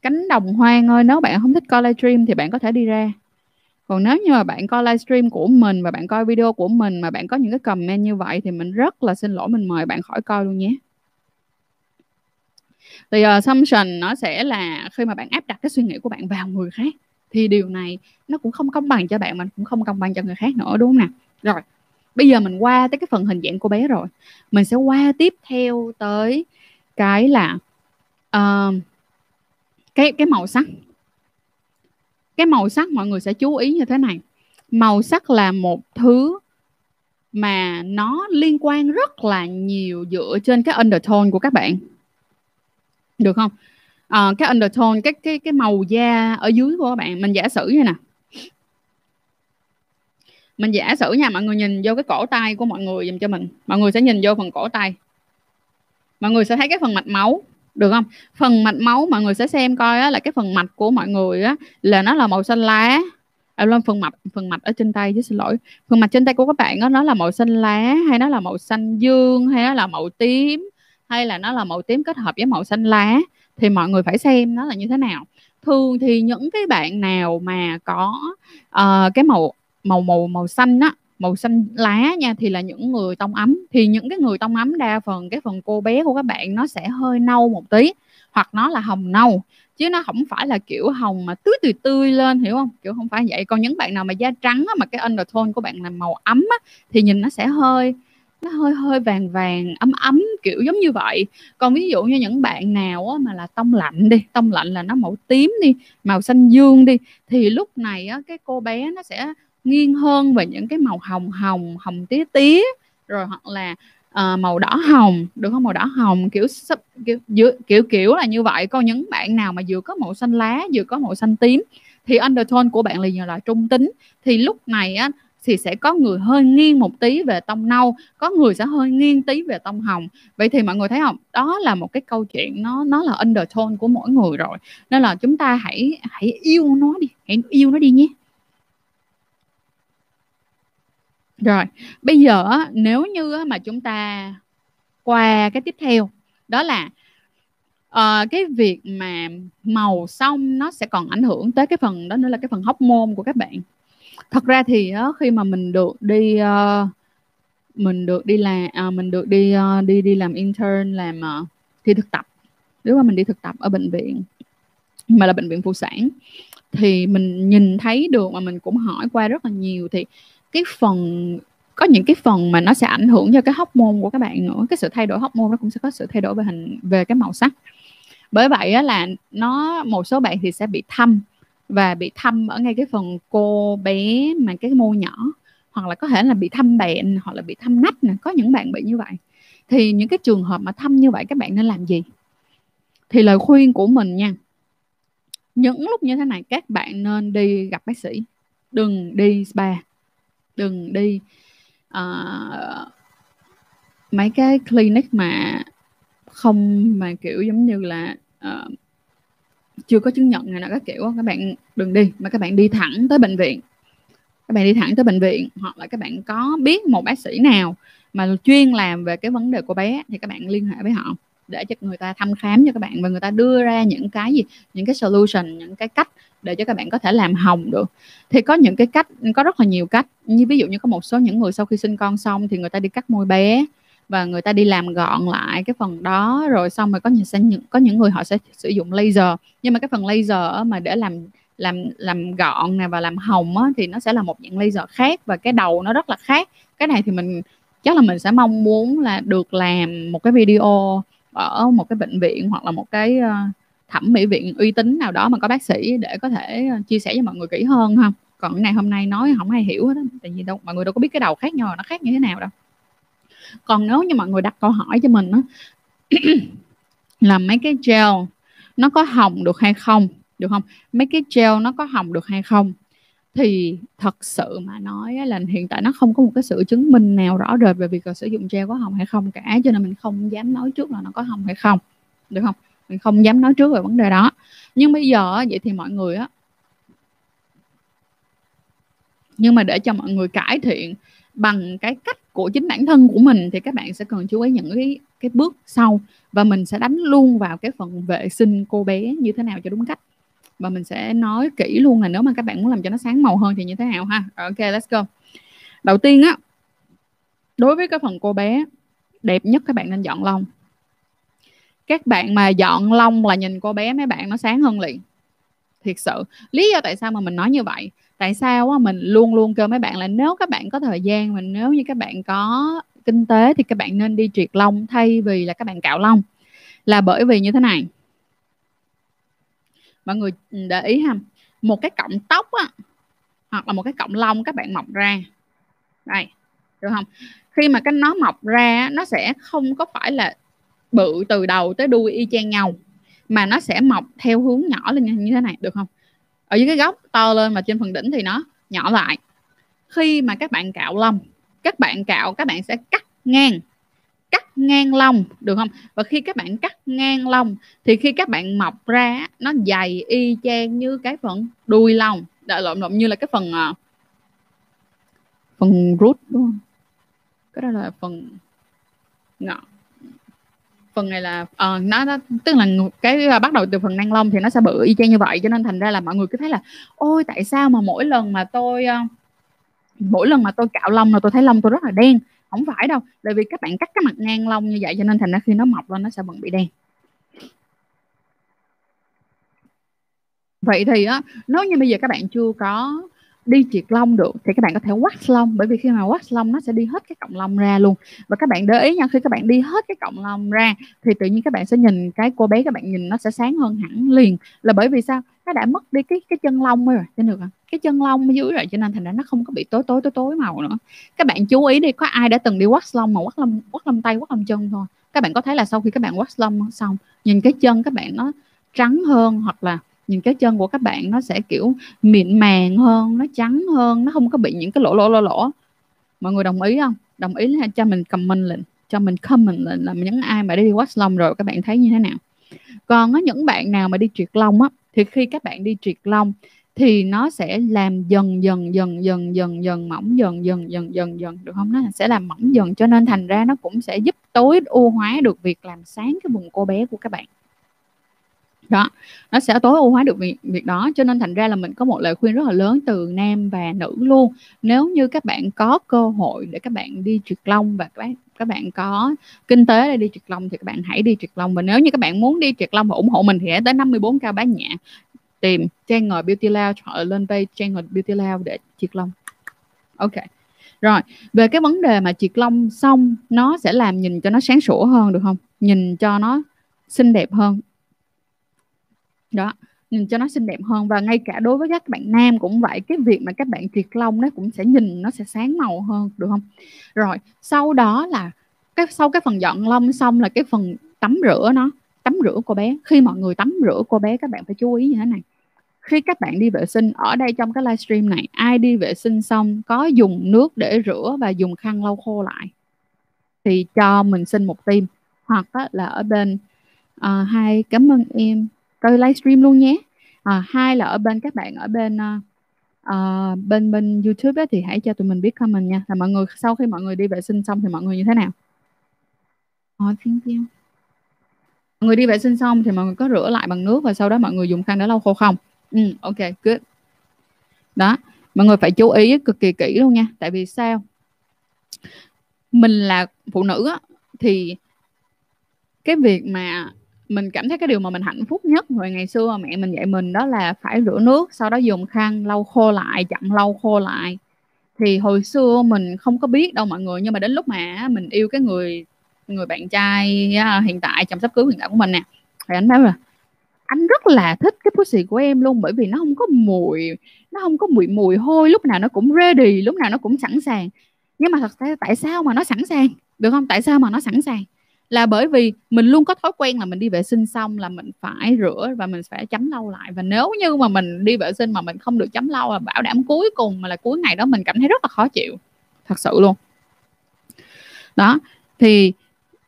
cánh đồng hoang ơi nếu bạn không thích coi livestream thì bạn có thể đi ra. Còn nếu như mà bạn coi livestream của mình và bạn coi video của mình mà bạn có những cái comment như vậy thì mình rất là xin lỗi mình mời bạn khỏi coi luôn nhé. Thì ờ, assumption nó sẽ là khi mà bạn áp đặt cái suy nghĩ của bạn vào người khác thì điều này nó cũng không công bằng cho bạn mà cũng không công bằng cho người khác nữa đúng không nào? Rồi bây giờ mình qua tới cái phần hình dạng của bé rồi. Mình sẽ qua tiếp theo tới cái là uh, cái cái màu sắc. Cái màu sắc mọi người sẽ chú ý như thế này. Màu sắc là một thứ mà nó liên quan rất là nhiều dựa trên cái undertone của các bạn. Được không? À, cái undertone cái cái cái màu da ở dưới của các bạn mình giả sử như nè. Mình giả sử nha mọi người nhìn vô cái cổ tay của mọi người dùm cho mình. Mọi người sẽ nhìn vô phần cổ tay. Mọi người sẽ thấy cái phần mạch máu được không? Phần mạch máu mọi người sẽ xem coi á, là cái phần mạch của mọi người á, là nó là màu xanh lá. À, lên phần mạch phần mạch ở trên tay chứ xin lỗi. Phần mạch trên tay của các bạn đó, nó là màu xanh lá hay nó là màu xanh dương hay nó là màu tím hay là nó là màu tím kết hợp với màu xanh lá? Thì mọi người phải xem nó là như thế nào. Thường thì những cái bạn nào mà có uh, cái màu màu màu màu xanh á màu xanh lá nha thì là những người tông ấm. Thì những cái người tông ấm đa phần cái phần cô bé của các bạn nó sẽ hơi nâu một tí hoặc nó là hồng nâu chứ nó không phải là kiểu hồng mà tươi tươi tươi lên hiểu không? Kiểu không phải vậy. Còn những bạn nào mà da trắng á, mà cái undertone của bạn là màu ấm á, thì nhìn nó sẽ hơi nó hơi hơi vàng vàng ấm ấm kiểu giống như vậy. Còn ví dụ như những bạn nào á, mà là tông lạnh đi tông lạnh là nó màu tím đi màu xanh dương đi thì lúc này á, cái cô bé nó sẽ nghiêng hơn về những cái màu hồng hồng hồng tía tía rồi hoặc là uh, màu đỏ hồng được không? Màu đỏ hồng kiểu kiểu kiểu kiểu là như vậy. Còn những bạn nào mà vừa có màu xanh lá vừa có màu xanh tím thì undertone của bạn là là trung tính. Thì lúc này á thì sẽ có người hơi nghiêng một tí về tông nâu có người sẽ hơi nghiêng tí về tông hồng. Vậy thì mọi người thấy không? Đó là một cái câu chuyện nó nó là undertone của mỗi người rồi. Nên là chúng ta hãy hãy yêu nó đi hãy yêu nó đi nhé. Rồi bây giờ nếu như mà chúng ta qua cái tiếp theo đó là uh, cái việc mà màu xong nó sẽ còn ảnh hưởng tới cái phần đó nữa là cái phần hóc môn của các bạn. Thật ra thì uh, khi mà mình được đi uh, mình được đi làm uh, mình được đi uh, đi đi làm intern làm uh, thi thực tập nếu mà mình đi thực tập ở bệnh viện mà là bệnh viện phụ sản thì mình nhìn thấy được mà mình cũng hỏi qua rất là nhiều thì cái phần có những cái phần mà nó sẽ ảnh hưởng cho cái hóc môn của các bạn nữa. Cái sự thay đổi hóc môn nó cũng sẽ có sự thay đổi về hình về cái màu sắc. Bởi vậy á, là nó một số bạn thì sẽ bị thâm và bị thâm ở ngay cái phần cô bé mà cái môi nhỏ. Hoặc là có thể là bị thâm bẹn hoặc là bị thâm nách nè. Có những bạn bị như vậy. Thì những cái trường hợp mà thâm như vậy các bạn nên làm gì? Thì lời khuyên của mình nha. Những lúc như thế này các bạn nên đi gặp bác sĩ. Đừng đi spa đừng đi. Uh, mấy cái clinic mà không mà kiểu giống như là uh, chưa có chứng nhận này nọ các kiểu các bạn đừng đi mà các bạn đi thẳng tới bệnh viện. Các bạn đi thẳng tới bệnh viện hoặc là các bạn có biết một bác sĩ nào mà chuyên làm về cái vấn đề của bé thì các bạn liên hệ với họ để cho người ta thăm khám cho các bạn và người ta đưa ra những cái gì những cái solution những cái cách để cho các bạn có thể làm hồng được. Thì có những cái cách có rất là nhiều cách. Như ví dụ như có một số những người sau khi sinh con xong thì người ta đi cắt môi bé và người ta đi làm gọn lại cái phần đó rồi xong rồi có những sẽ những có những người họ sẽ sử dụng laser. Nhưng mà cái phần laser mà để làm làm làm gọn này và làm hồng á, thì nó sẽ là một dạng laser khác và cái đầu nó rất là khác. Cái này thì mình chắc là mình sẽ mong muốn là được làm một cái video ở một cái bệnh viện hoặc là một cái ờ, thẩm mỹ viện uy tín nào đó mà có bác sĩ để có thể ờ, chia sẻ cho mọi người kỹ hơn không? còn cái này hôm nay nói không ai hiểu hết tại vì đâu mọi người đâu có biết cái đầu khác nhau nó khác như thế nào đâu. Còn nếu như mọi người đặt câu hỏi cho mình đó, là mấy cái gel nó có hồng được hay không? Được không? Mấy cái gel nó có hồng được hay không? Thì thật sự mà nói là hiện tại nó không có một cái sự chứng minh nào rõ rệt về việc là sử dụng gel có hồng hay không cả, cho nên mình không dám nói trước là nó có hồng hay không, được không? Mình không dám nói trước về vấn đề đó. Nhưng bây giờ vậy thì mọi người á, nhưng mà để cho mọi người cải thiện bằng cái cách của chính bản thân của mình thì các bạn sẽ cần chú ý những cái cái bước sau. Và mình sẽ đánh luôn vào cái phần vệ sinh cô bé như thế nào cho đúng cách và mình sẽ nói kỹ luôn là nếu mà các bạn muốn làm cho nó sáng màu hơn thì như thế nào ha? Ok let's go. Đầu tiên á đối với cái phần cô bé đẹp nhất các bạn nên dọn lông. Các bạn mà dọn lông là nhìn cô bé mấy bạn nó sáng hơn liền. Thiệt sự. Lý do tại sao mà mình nói như vậy? Tại sao á, mình luôn luôn kêu mấy bạn là nếu các bạn có thời gian mình nếu như các bạn có kinh tế thì các bạn nên đi triệt lông thay vì là các bạn cạo lông. Là bởi vì như thế này mọi người ừ, để ý ha. Một cái cọng tóc á, hoặc là một cái cọng lông các bạn mọc ra. Đây, được không? Khi mà cái nó mọc ra nó sẽ không có phải là bự từ đầu tới đuôi y chang nhau, mà nó sẽ mọc theo hướng nhỏ lên như thế này, được không? Ở dưới cái góc to lên mà trên phần đỉnh thì nó nhỏ lại. Khi mà các bạn cạo lông, các bạn cạo, các bạn sẽ cắt ngang cắt ngang lông được không? Và khi các bạn cắt ngang lông thì khi các bạn mọc ra nó dày y chang như cái phần đuôi lông. Đã lộn lộn như là cái phần ờ, phần root đúng không? Cái đó là phần ngọn phần này là uh, nó, nó tức là cái uh, bắt đầu từ phần ngang lông thì nó sẽ bự y chang như vậy cho nên thành ra là mọi người cứ thấy là ôi tại sao mà mỗi lần mà tôi uh, mỗi lần mà tôi cạo lông là tôi thấy lông tôi rất là đen? Không phải đâu, tại vì các bạn cắt cái mặt ngang lông như vậy cho nên thành ra khi nó mọc lên nó sẽ vẫn bị đen. Vậy thì á, nếu như bây giờ các bạn chưa có đi triệt lông được thì các bạn có thể wax lông, bởi vì khi mà wax lông nó sẽ đi hết cái cọng lông ra luôn. Và các bạn để ý nha, khi các bạn đi hết cái cọng lông ra thì tự nhiên các bạn sẽ nhìn cái cô bé các bạn nhìn nó sẽ sáng hơn hẳn liền. Là bởi vì sao? Nó đã mất đi cái cái chân lông rồi trên được không cái chân lông ở dưới rồi, cho nên thành ra nó không có bị tối tối tối tối màu nữa. Các bạn chú ý đi, có ai đã từng đi wax lông mà wax lông wax lông tay wax lông chân thôi? Các bạn có thấy là sau khi các bạn wax lông xong, nhìn cái chân các bạn nó trắng hơn, hoặc là nhìn cái chân của các bạn nó sẽ kiểu mịn màng hơn, nó trắng hơn, nó không có bị những cái lỗ lỗ lỗ lỗ. Mọi người đồng ý không? Đồng ý là cho mình comment lên cho mình comment lên là những ai mà đi wax lông rồi, các bạn thấy như thế nào? Còn có những bạn nào mà đi triệt lông á thì khi các bạn đi triệt lông thì nó sẽ làm dần dần dần dần dần dần mỏng dần dần dần dần dần được không? Nó sẽ làm mỏng dần cho nên thành ra nó cũng sẽ giúp tối ưu hóa được việc làm sáng cái vùng cô bé của các bạn. Đó nó sẽ tối ưu hóa được việc, việc đó cho nên thành ra là mình có một lời khuyên rất là lớn từ nam và nữ luôn. Nếu như các bạn có cơ hội để các bạn đi triệt lông và các bạn các bạn có kinh tế để đi triệt lông thì các bạn hãy đi triệt lông và nếu như các bạn muốn đi triệt lông và ủng hộ mình thì hãy tới 54 cao bá nhã, tìm trang ngồi beauty lounge hoặc lên page trang ngồi beauty lounge để triệt lông ok. Rồi, về cái vấn đề mà triệt lông xong, nó sẽ làm nhìn cho nó sáng sủa hơn được không? Nhìn cho nó xinh đẹp hơn. Đó nhìn cho nó xinh đẹp hơn. Và ngay cả đối với các bạn nam cũng vậy cái việc mà các bạn triệt lông nó cũng sẽ nhìn nó sẽ sáng màu hơn được không? Rồi sau đó là cái sau cái phần dọn lông xong là cái phần tắm rửa nó tắm rửa cô bé. Khi mọi người tắm rửa cô bé các bạn phải chú ý như thế này. Khi các bạn đi vệ sinh ở đây trong cái livestream này ai đi vệ sinh xong có dùng nước để rửa và dùng khăn lau khô lại thì cho mình xin một tim hoặc là ở bên uh, hai cảm ơn em coi livestream luôn nhé. À, hai là ở bên các bạn ở bên uh, bên bên YouTube ấy, thì hãy cho tụi mình biết comment nha. Là mọi người sau khi mọi người đi vệ sinh xong thì mọi người như thế nào? Oh, thank you. Mọi người đi vệ sinh xong thì mọi người có rửa lại bằng nước và sau đó mọi người dùng khăn để lau khô không? Ừ, ok good. Đó mọi người phải chú ý cực kỳ kỹ luôn nha. Tại vì sao? Mình là phụ nữ á, thì cái việc mà mình cảm thấy cái điều mà mình hạnh phúc nhất hồi ngày xưa mẹ mình dạy mình đó là phải rửa nước, sau đó dùng khăn lau khô lại chậm lau khô lại. Thì hồi xưa mình không có biết đâu mọi người, nhưng mà đến lúc mà mình yêu cái người người bạn trai hiện tại, chăm sóc cưới hiện tại của mình nè, thì anh nói là, anh rất là thích cái pussy của em luôn, bởi vì nó không có mùi, nó không có mùi mùi hôi, lúc nào nó cũng ready, lúc nào nó cũng sẵn sàng. Nhưng mà thật ra, tại sao mà nó sẵn sàng? Được không? Tại sao mà nó sẵn sàng? Là bởi vì mình luôn có thói quen là mình đi vệ sinh xong là mình phải rửa và mình phải chấm lau lại. Và nếu như mà mình đi vệ sinh mà mình không được chấm lau là bảo đảm cuối cùng mà là cuối ngày đó mình cảm thấy rất là khó chịu. Thật sự luôn. Đó thì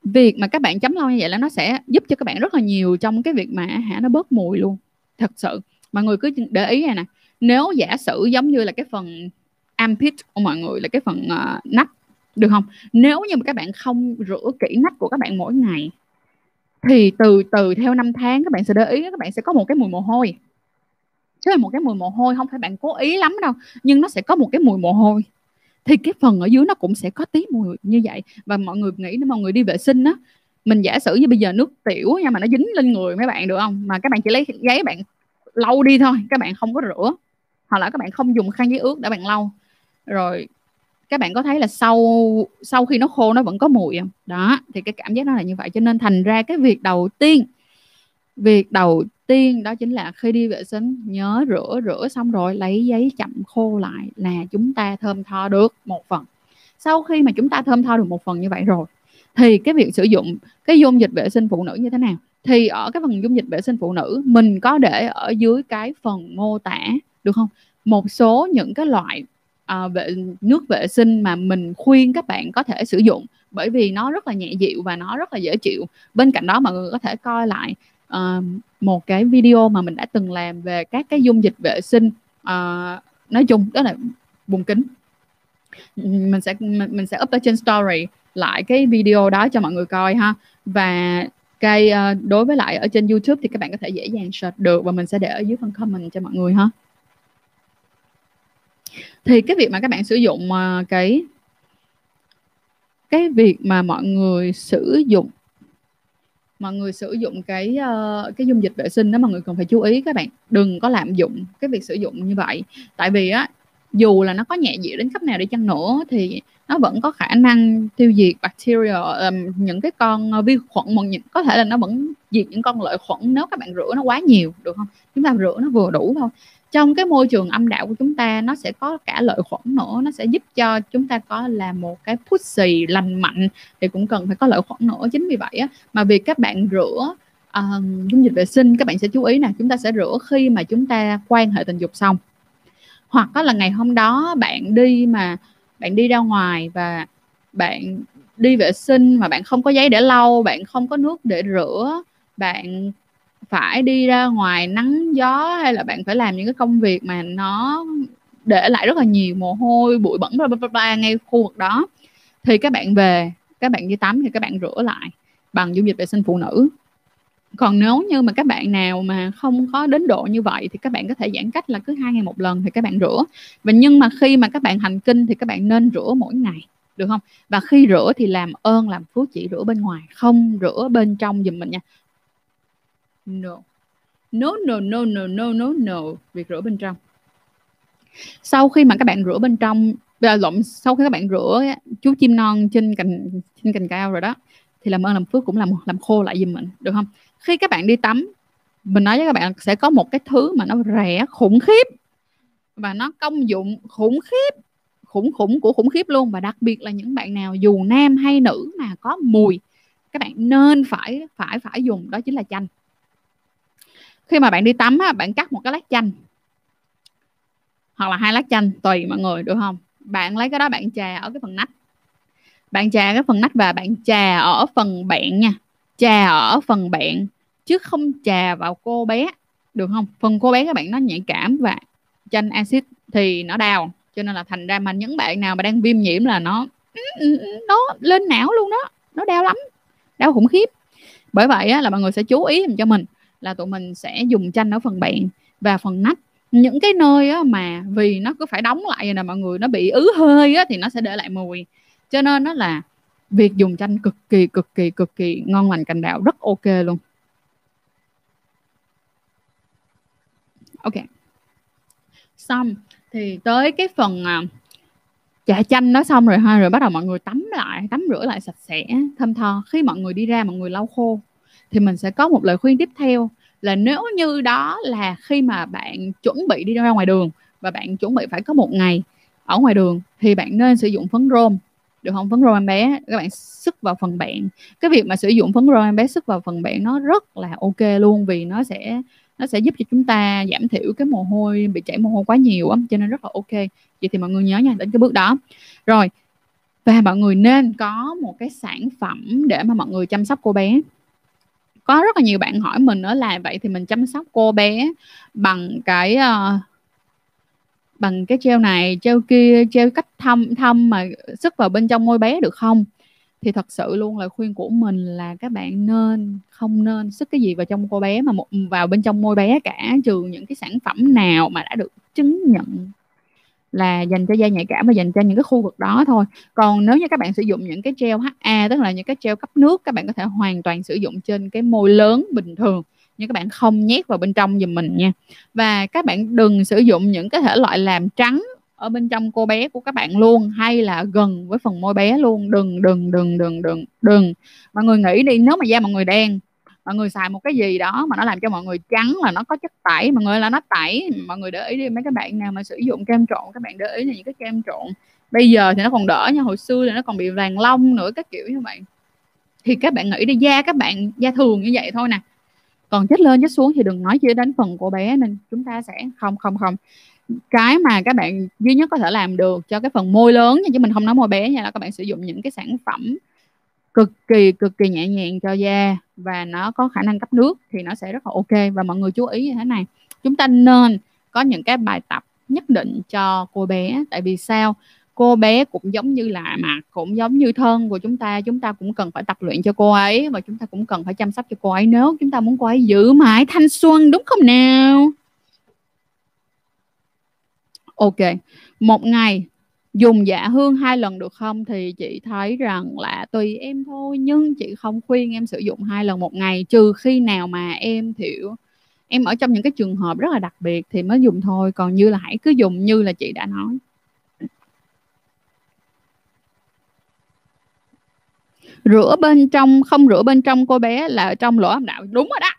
việc mà các bạn chấm lau như vậy là nó sẽ giúp cho các bạn rất là nhiều trong cái việc mà hả nó bớt mùi luôn. Thật sự. Mọi người cứ để ý này nè. Nếu giả sử giống như là cái phần armpit của mọi người là cái phần uh, nách được không? Nếu như mà các bạn không rửa kỹ nách của các bạn mỗi ngày, thì từ từ theo năm tháng các bạn sẽ để ý các bạn sẽ có một cái mùi mồ hôi. Chứ là một cái mùi mồ hôi không phải bạn cố ý lắm đâu, nhưng nó sẽ có một cái mùi mồ hôi. Thì cái phần ở dưới nó cũng sẽ có tí mùi như vậy. Và mọi người nghĩ nếu mọi người đi vệ sinh á, mình giả sử như bây giờ nước tiểu nha, mà nó dính lên người mấy bạn, được không? Mà các bạn chỉ lấy giấy bạn lau đi thôi, các bạn không có rửa. Hoặc là các bạn không dùng khăn giấy ướt để bạn lau. Rồi các bạn có thấy là sau sau khi nó khô, nó vẫn có mùi không? Đó, thì cái cảm giác nó là như vậy. Cho nên thành ra cái việc đầu tiên, việc đầu tiên đó chính là khi đi vệ sinh, nhớ rửa rửa xong rồi lấy giấy chậm khô lại là chúng ta thơm tho được một phần. Sau khi mà chúng ta thơm tho được một phần như vậy rồi, thì cái việc sử dụng cái dung dịch vệ sinh phụ nữ như thế nào? Thì ở cái phần dung dịch vệ sinh phụ nữ, mình có để ở dưới cái phần mô tả, được không? Một số những cái loại à, vệ nước vệ sinh mà mình khuyên các bạn có thể sử dụng bởi vì nó rất là nhẹ dịu và nó rất là dễ chịu. Bên cạnh đó mọi người có thể coi lại uh, một cái video mà mình đã từng làm về các cái dung dịch vệ sinh uh, nói chung đó là bùng kính. Mình sẽ mình, mình sẽ up ở trên story lại cái video đó cho mọi người coi ha. Và cái uh, đối với lại ở trên YouTube thì các bạn có thể dễ dàng search được và mình sẽ để ở dưới phần comment cho mọi người ha thì cái việc mà các bạn sử dụng à, cái cái việc mà mọi người sử dụng mọi người sử dụng cái uh, cái dung dịch vệ sinh đó mọi người cần phải chú ý các bạn. Đừng có lạm dụng cái việc sử dụng như vậy. Tại vì á dù là nó có nhẹ dịu đến cấp nào đi chăng nữa thì nó vẫn có khả năng tiêu diệt bacteria um, những cái con ờ, vi khuẩn mà những có thể là nó vẫn diệt những con lợi khuẩn nếu các bạn rửa nó quá nhiều được không? Chúng ta rửa nó vừa đủ thôi trong cái môi trường âm đạo của chúng ta nó sẽ có cả lợi khuẩn nữa. Nó sẽ giúp cho chúng ta có là một cái pussy lành mạnh thì cũng cần phải có lợi khuẩn nữa. Chính vì vậy á, mà việc các bạn rửa uh, dung dịch vệ sinh các bạn sẽ chú ý nè chúng ta sẽ rửa khi mà chúng ta quan hệ tình dục xong. Hoặc có là ngày hôm đó bạn đi mà bạn đi ra ngoài và bạn đi vệ sinh mà bạn không có giấy để lau bạn không có nước để rửa bạn phải đi ra ngoài nắng gió hay là bạn phải làm những cái công việc mà nó để lại rất là nhiều mồ hôi, bụi bẩn, bla bla bla ngay khu vực đó. Thì các bạn về, các bạn đi tắm thì các bạn rửa lại bằng dung dịch vệ sinh phụ nữ. Còn nếu như mà các bạn nào mà không có đến độ như vậy thì các bạn có thể giãn cách là cứ hai ngày một lần thì các bạn rửa. Và nhưng mà khi mà các bạn hành kinh thì các bạn nên rửa mỗi ngày, được không? Và khi rửa thì làm ơn, làm phước chỉ rửa bên ngoài, không rửa bên trong giùm mình nha. No. No, no, no, no, no, no, no. Việc rửa bên trong. Sau khi mà các bạn rửa bên trong à, lộn sau khi các bạn rửa chú chim non trên cành trên cành cao rồi đó thì làm ơn làm phước cũng làm làm khô lại giùm mình được không khi các bạn đi tắm mình nói với các bạn sẽ có một cái thứ mà nó rẻ khủng khiếp và nó công dụng khủng khiếp khủng khủng của khủng khiếp luôn và đặc biệt là những bạn nào dù nam hay nữ mà có mùi các bạn nên phải phải phải dùng đó chính là chanh khi mà bạn đi tắm á, bạn cắt một cái lát chanh. Hoặc là hai lát chanh tùy mọi người được không? Bạn lấy cái đó bạn chà ở cái phần nách. Bạn chà cái phần nách và bạn chà ở phần bạn nha. Chà ở phần bạn chứ không chà vào cô bé được không? Phần cô bé các bạn nó nhạy cảm và chanh axit thì nó đau cho nên là thành ra mà những bạn nào mà đang viêm nhiễm là nó nó lên não luôn đó. Nó đau lắm đau khủng khiếp. Bởi vậy á, là mọi người sẽ chú ý cho mình là tụi mình sẽ dùng chanh ở phần bẹn và phần nách. Những cái nơi á, mà vì nó cứ phải đóng lại rồi nè mọi người nó bị ứ hơi á, thì nó sẽ để lại mùi. Cho nên nó là việc dùng chanh cực kỳ cực kỳ cực kỳ ngon lành cành đạo rất ok luôn. Ok. Xong thì tới cái phần à, chả chanh nó xong rồi ha rồi bắt đầu mọi người tắm lại tắm rửa lại sạch sẽ thơm tho. Khi mọi người đi ra mọi người lau khô thì mình sẽ có một lời khuyên tiếp theo là nếu như đó là khi mà bạn chuẩn bị đi ra ngoài đường và bạn chuẩn bị phải có một ngày ở ngoài đường thì bạn nên sử dụng phấn rôm, được không? Phấn rôm em bé, các bạn sức vào phần bạn. Cái việc mà sử dụng phấn rôm em bé, sức vào phần bạn nó rất là ok luôn vì nó sẽ nó sẽ giúp cho chúng ta giảm thiểu cái mồ hôi, bị chảy mồ hôi quá nhiều á, cho nên rất là ok. Vậy thì mọi người nhớ nha, đến cái bước đó. Rồi, và mọi người nên có một cái sản phẩm để mà mọi người chăm sóc cô bé có rất là nhiều bạn hỏi mình nữa là vậy thì mình chăm sóc cô bé bằng cái uh, bằng cái treo này treo kia treo cách thăm thăm mà sức vào bên trong môi bé được không? Thì thật sự luôn lời khuyên của mình là các bạn nên không nên sức cái gì vào trong cô bé mà một vào bên trong môi bé cả trừ những cái sản phẩm nào mà đã được chứng nhận là dành cho da nhạy cảm và dành cho những cái khu vực đó thôi. Còn nếu như các bạn sử dụng những cái gel HA tức là những cái gel cấp nước, các bạn có thể hoàn toàn sử dụng trên cái môi lớn bình thường, nhưng các bạn không nhét vào bên trong giùm mình nha. Và các bạn đừng sử dụng những cái thể loại làm trắng ở bên trong cô bé của các bạn luôn, hay là gần với phần môi bé luôn. Đừng đừng đừng đừng đừng đừng. Mọi người nghĩ đi, nếu mà da mọi người đen mọi người xài một cái gì đó mà nó làm cho mọi người trắng là nó có chất tẩy. Mọi người là nó tẩy. Mọi người để ý đi, mấy các bạn nào mà sử dụng kem trộn, các bạn để ý là những cái kem trộn. Bây giờ thì nó còn đỡ nha, hồi xưa thì nó còn bị vàng lông nữa, các kiểu như vậy. Thì các bạn nghĩ đi, da các bạn, da thường như vậy thôi nè. Còn chết lên chết xuống thì đừng nói chi đến phần của bé nên chúng ta sẽ, không không không. Cái mà các bạn duy nhất có thể làm được cho cái phần môi lớn nha, chứ mình không nói môi bé nha, là các bạn sử dụng những cái sản phẩm cực kỳ cực kỳ nhẹ nhàng cho da và nó có khả năng cấp nước thì nó sẽ rất là ok. Và mọi người chú ý như thế này, chúng ta nên có những cái bài tập nhất định cho cô bé. Tại vì sao? Cô bé cũng giống như là mặt, cũng giống như thân của chúng ta. Chúng ta cũng cần phải tập luyện cho cô ấy và chúng ta cũng cần phải chăm sóc cho cô ấy. Nếu chúng ta muốn cô ấy giữ mãi thanh xuân, đúng không nào? Ok. Một ngày dùng dạ hương hai lần được không? Thì chị thấy rằng là tùy em thôi, nhưng chị không khuyên em sử dụng hai lần một ngày, trừ khi nào mà em thiểu em ở trong những cái trường hợp rất là đặc biệt thì mới dùng thôi. Còn như là hãy cứ dùng như là chị đã nói. Rửa bên trong, không rửa bên trong cô bé là trong lỗ âm đạo. Đúng rồi đó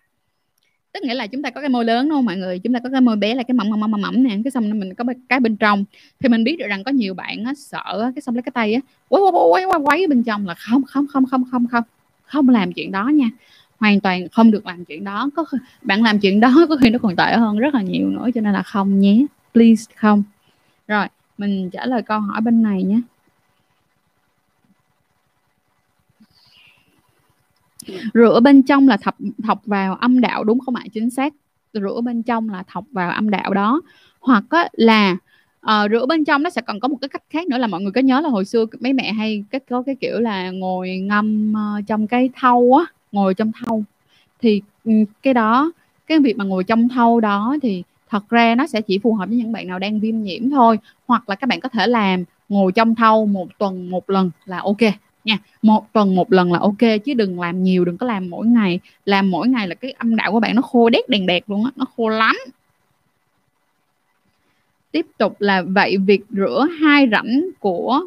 tức nghĩa là chúng ta có cái môi lớn đúng không mọi người? Chúng ta có cái môi bé là cái mỏng mỏng mỏng mỏng nè. Cái xong mình có cái bên trong. Thì mình biết được rằng có nhiều bạn á, sợ cái xong lấy cái tay á quấy quấy quấy quấy bên trong là không không không không không không không làm chuyện đó nha. Hoàn toàn không được làm chuyện đó. Có bạn làm chuyện đó có khi nó còn tệ hơn rất là nhiều nữa cho nên là không nhé. Please không. Rồi mình trả lời câu hỏi bên này nhé. Rửa bên trong là thọc thọc vào âm đạo đúng không ạ? Chính xác. Rửa bên trong là thọc vào âm đạo đó. Hoặc á, là uh, rửa bên trong nó sẽ còn có một cái cách khác nữa là mọi người có nhớ là hồi xưa mấy mẹ hay cái có cái kiểu là ngồi ngâm uh, trong cái thau á ngồi trong thau. Thì ừ, cái đó cái việc mà ngồi trong thau đó thì thật ra nó sẽ chỉ phù hợp với những bạn nào đang viêm nhiễm thôi. Hoặc là các bạn có thể làm ngồi trong thau một tuần một lần là ok nha. Một tuần một lần là ok, chứ đừng làm nhiều, đừng có làm mỗi ngày. Làm mỗi ngày là cái âm đạo của bạn nó khô đét đèn đẹp luôn á, nó khô lắm. Tiếp tục là vậy, việc rửa hai rãnh của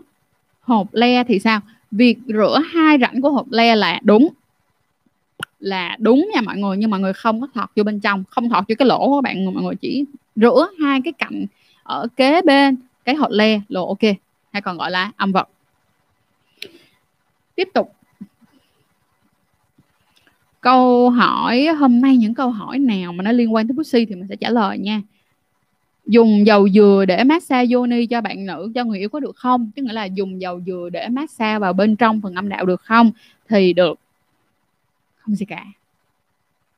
hộp le thì sao? Việc rửa hai rãnh của hộp le là đúng. Là đúng nha mọi người, nhưng mọi người không có thọt vô bên trong, không thọt vô cái lỗ của bạn, mọi người chỉ rửa hai cái cạnh ở kế bên cái hộp le là ok. Hay còn gọi là âm vật tiếp tục. Câu hỏi, hôm nay những câu hỏi nào mà nó liên quan tới pussy thì mình sẽ trả lời nha. Dùng dầu dừa để massage yoni cho bạn nữ, cho người yêu có được không? Tức nghĩa là dùng dầu dừa để massage vào bên trong phần âm đạo được không? Thì được. Không gì cả.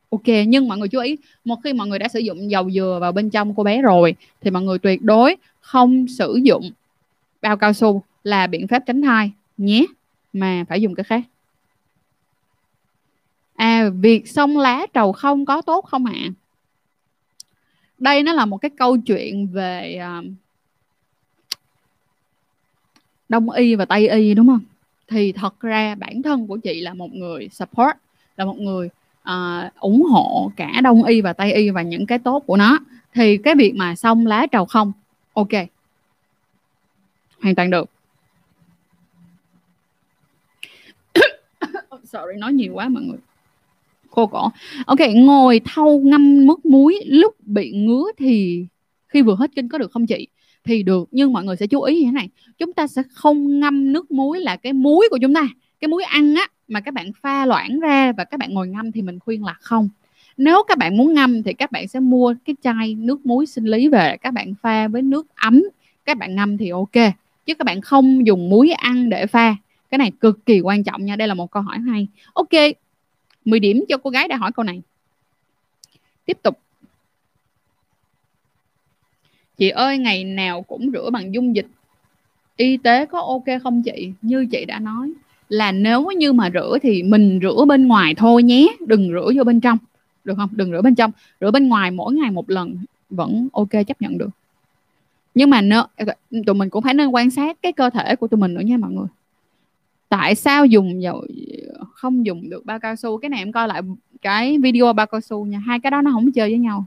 Ok, nhưng mọi người chú ý, một khi mọi người đã sử dụng dầu dừa vào bên trong cô bé rồi, thì mọi người tuyệt đối không sử dụng bao cao su là biện pháp tránh thai nhé mà phải dùng cái khác. À việc xông lá trầu không có tốt không ạ? À? đây nó là một cái câu chuyện về à, đông y và tây y đúng không? Thì thật ra bản thân của chị là một người support là một người uh, ủng hộ cả đông y và tây y và những cái tốt của nó. Thì cái việc mà xong lá trầu không ok. Hoàn toàn được. Sorry, nói nhiều quá mọi người. Khô cổ ok, ngồi thâu ngâm mức muối, lúc bị ngứa thì khi vừa hết kinh có được không chị? Thì được, nhưng mọi người sẽ chú ý như thế này. Chúng ta sẽ không ngâm nước muối là cái muối của chúng ta. Cái muối ăn á, mà các bạn pha loãng ra và các bạn ngồi ngâm thì mình khuyên là không. Nếu các bạn muốn ngâm thì các bạn sẽ mua cái chai nước muối sinh lý về, các bạn pha với nước ấm. Các bạn ngâm thì ok, chứ các bạn không dùng muối ăn để pha cái này cực kỳ quan trọng nha đây là một câu hỏi hay. Ok 10 điểm cho cô gái đã hỏi câu này. Tiếp tục. Chị ơi ngày nào cũng rửa bằng dung dịch. Y tế có ok không chị? Như chị đã nói là nếu như mà rửa thì mình rửa bên ngoài thôi nhé. Đừng rửa vô bên trong. Được không? Đừng rửa bên trong. Rửa bên ngoài mỗi ngày một lần vẫn ok chấp nhận được. Nhưng mà nó, tụi mình cũng phải nên quan sát cái cơ thể của tụi mình nữa nha mọi người tại sao dùng dầu không dùng được bao cao su? Cái này em coi lại cái video bao cao su nha. Hai cái đó nó không chơi với nhau.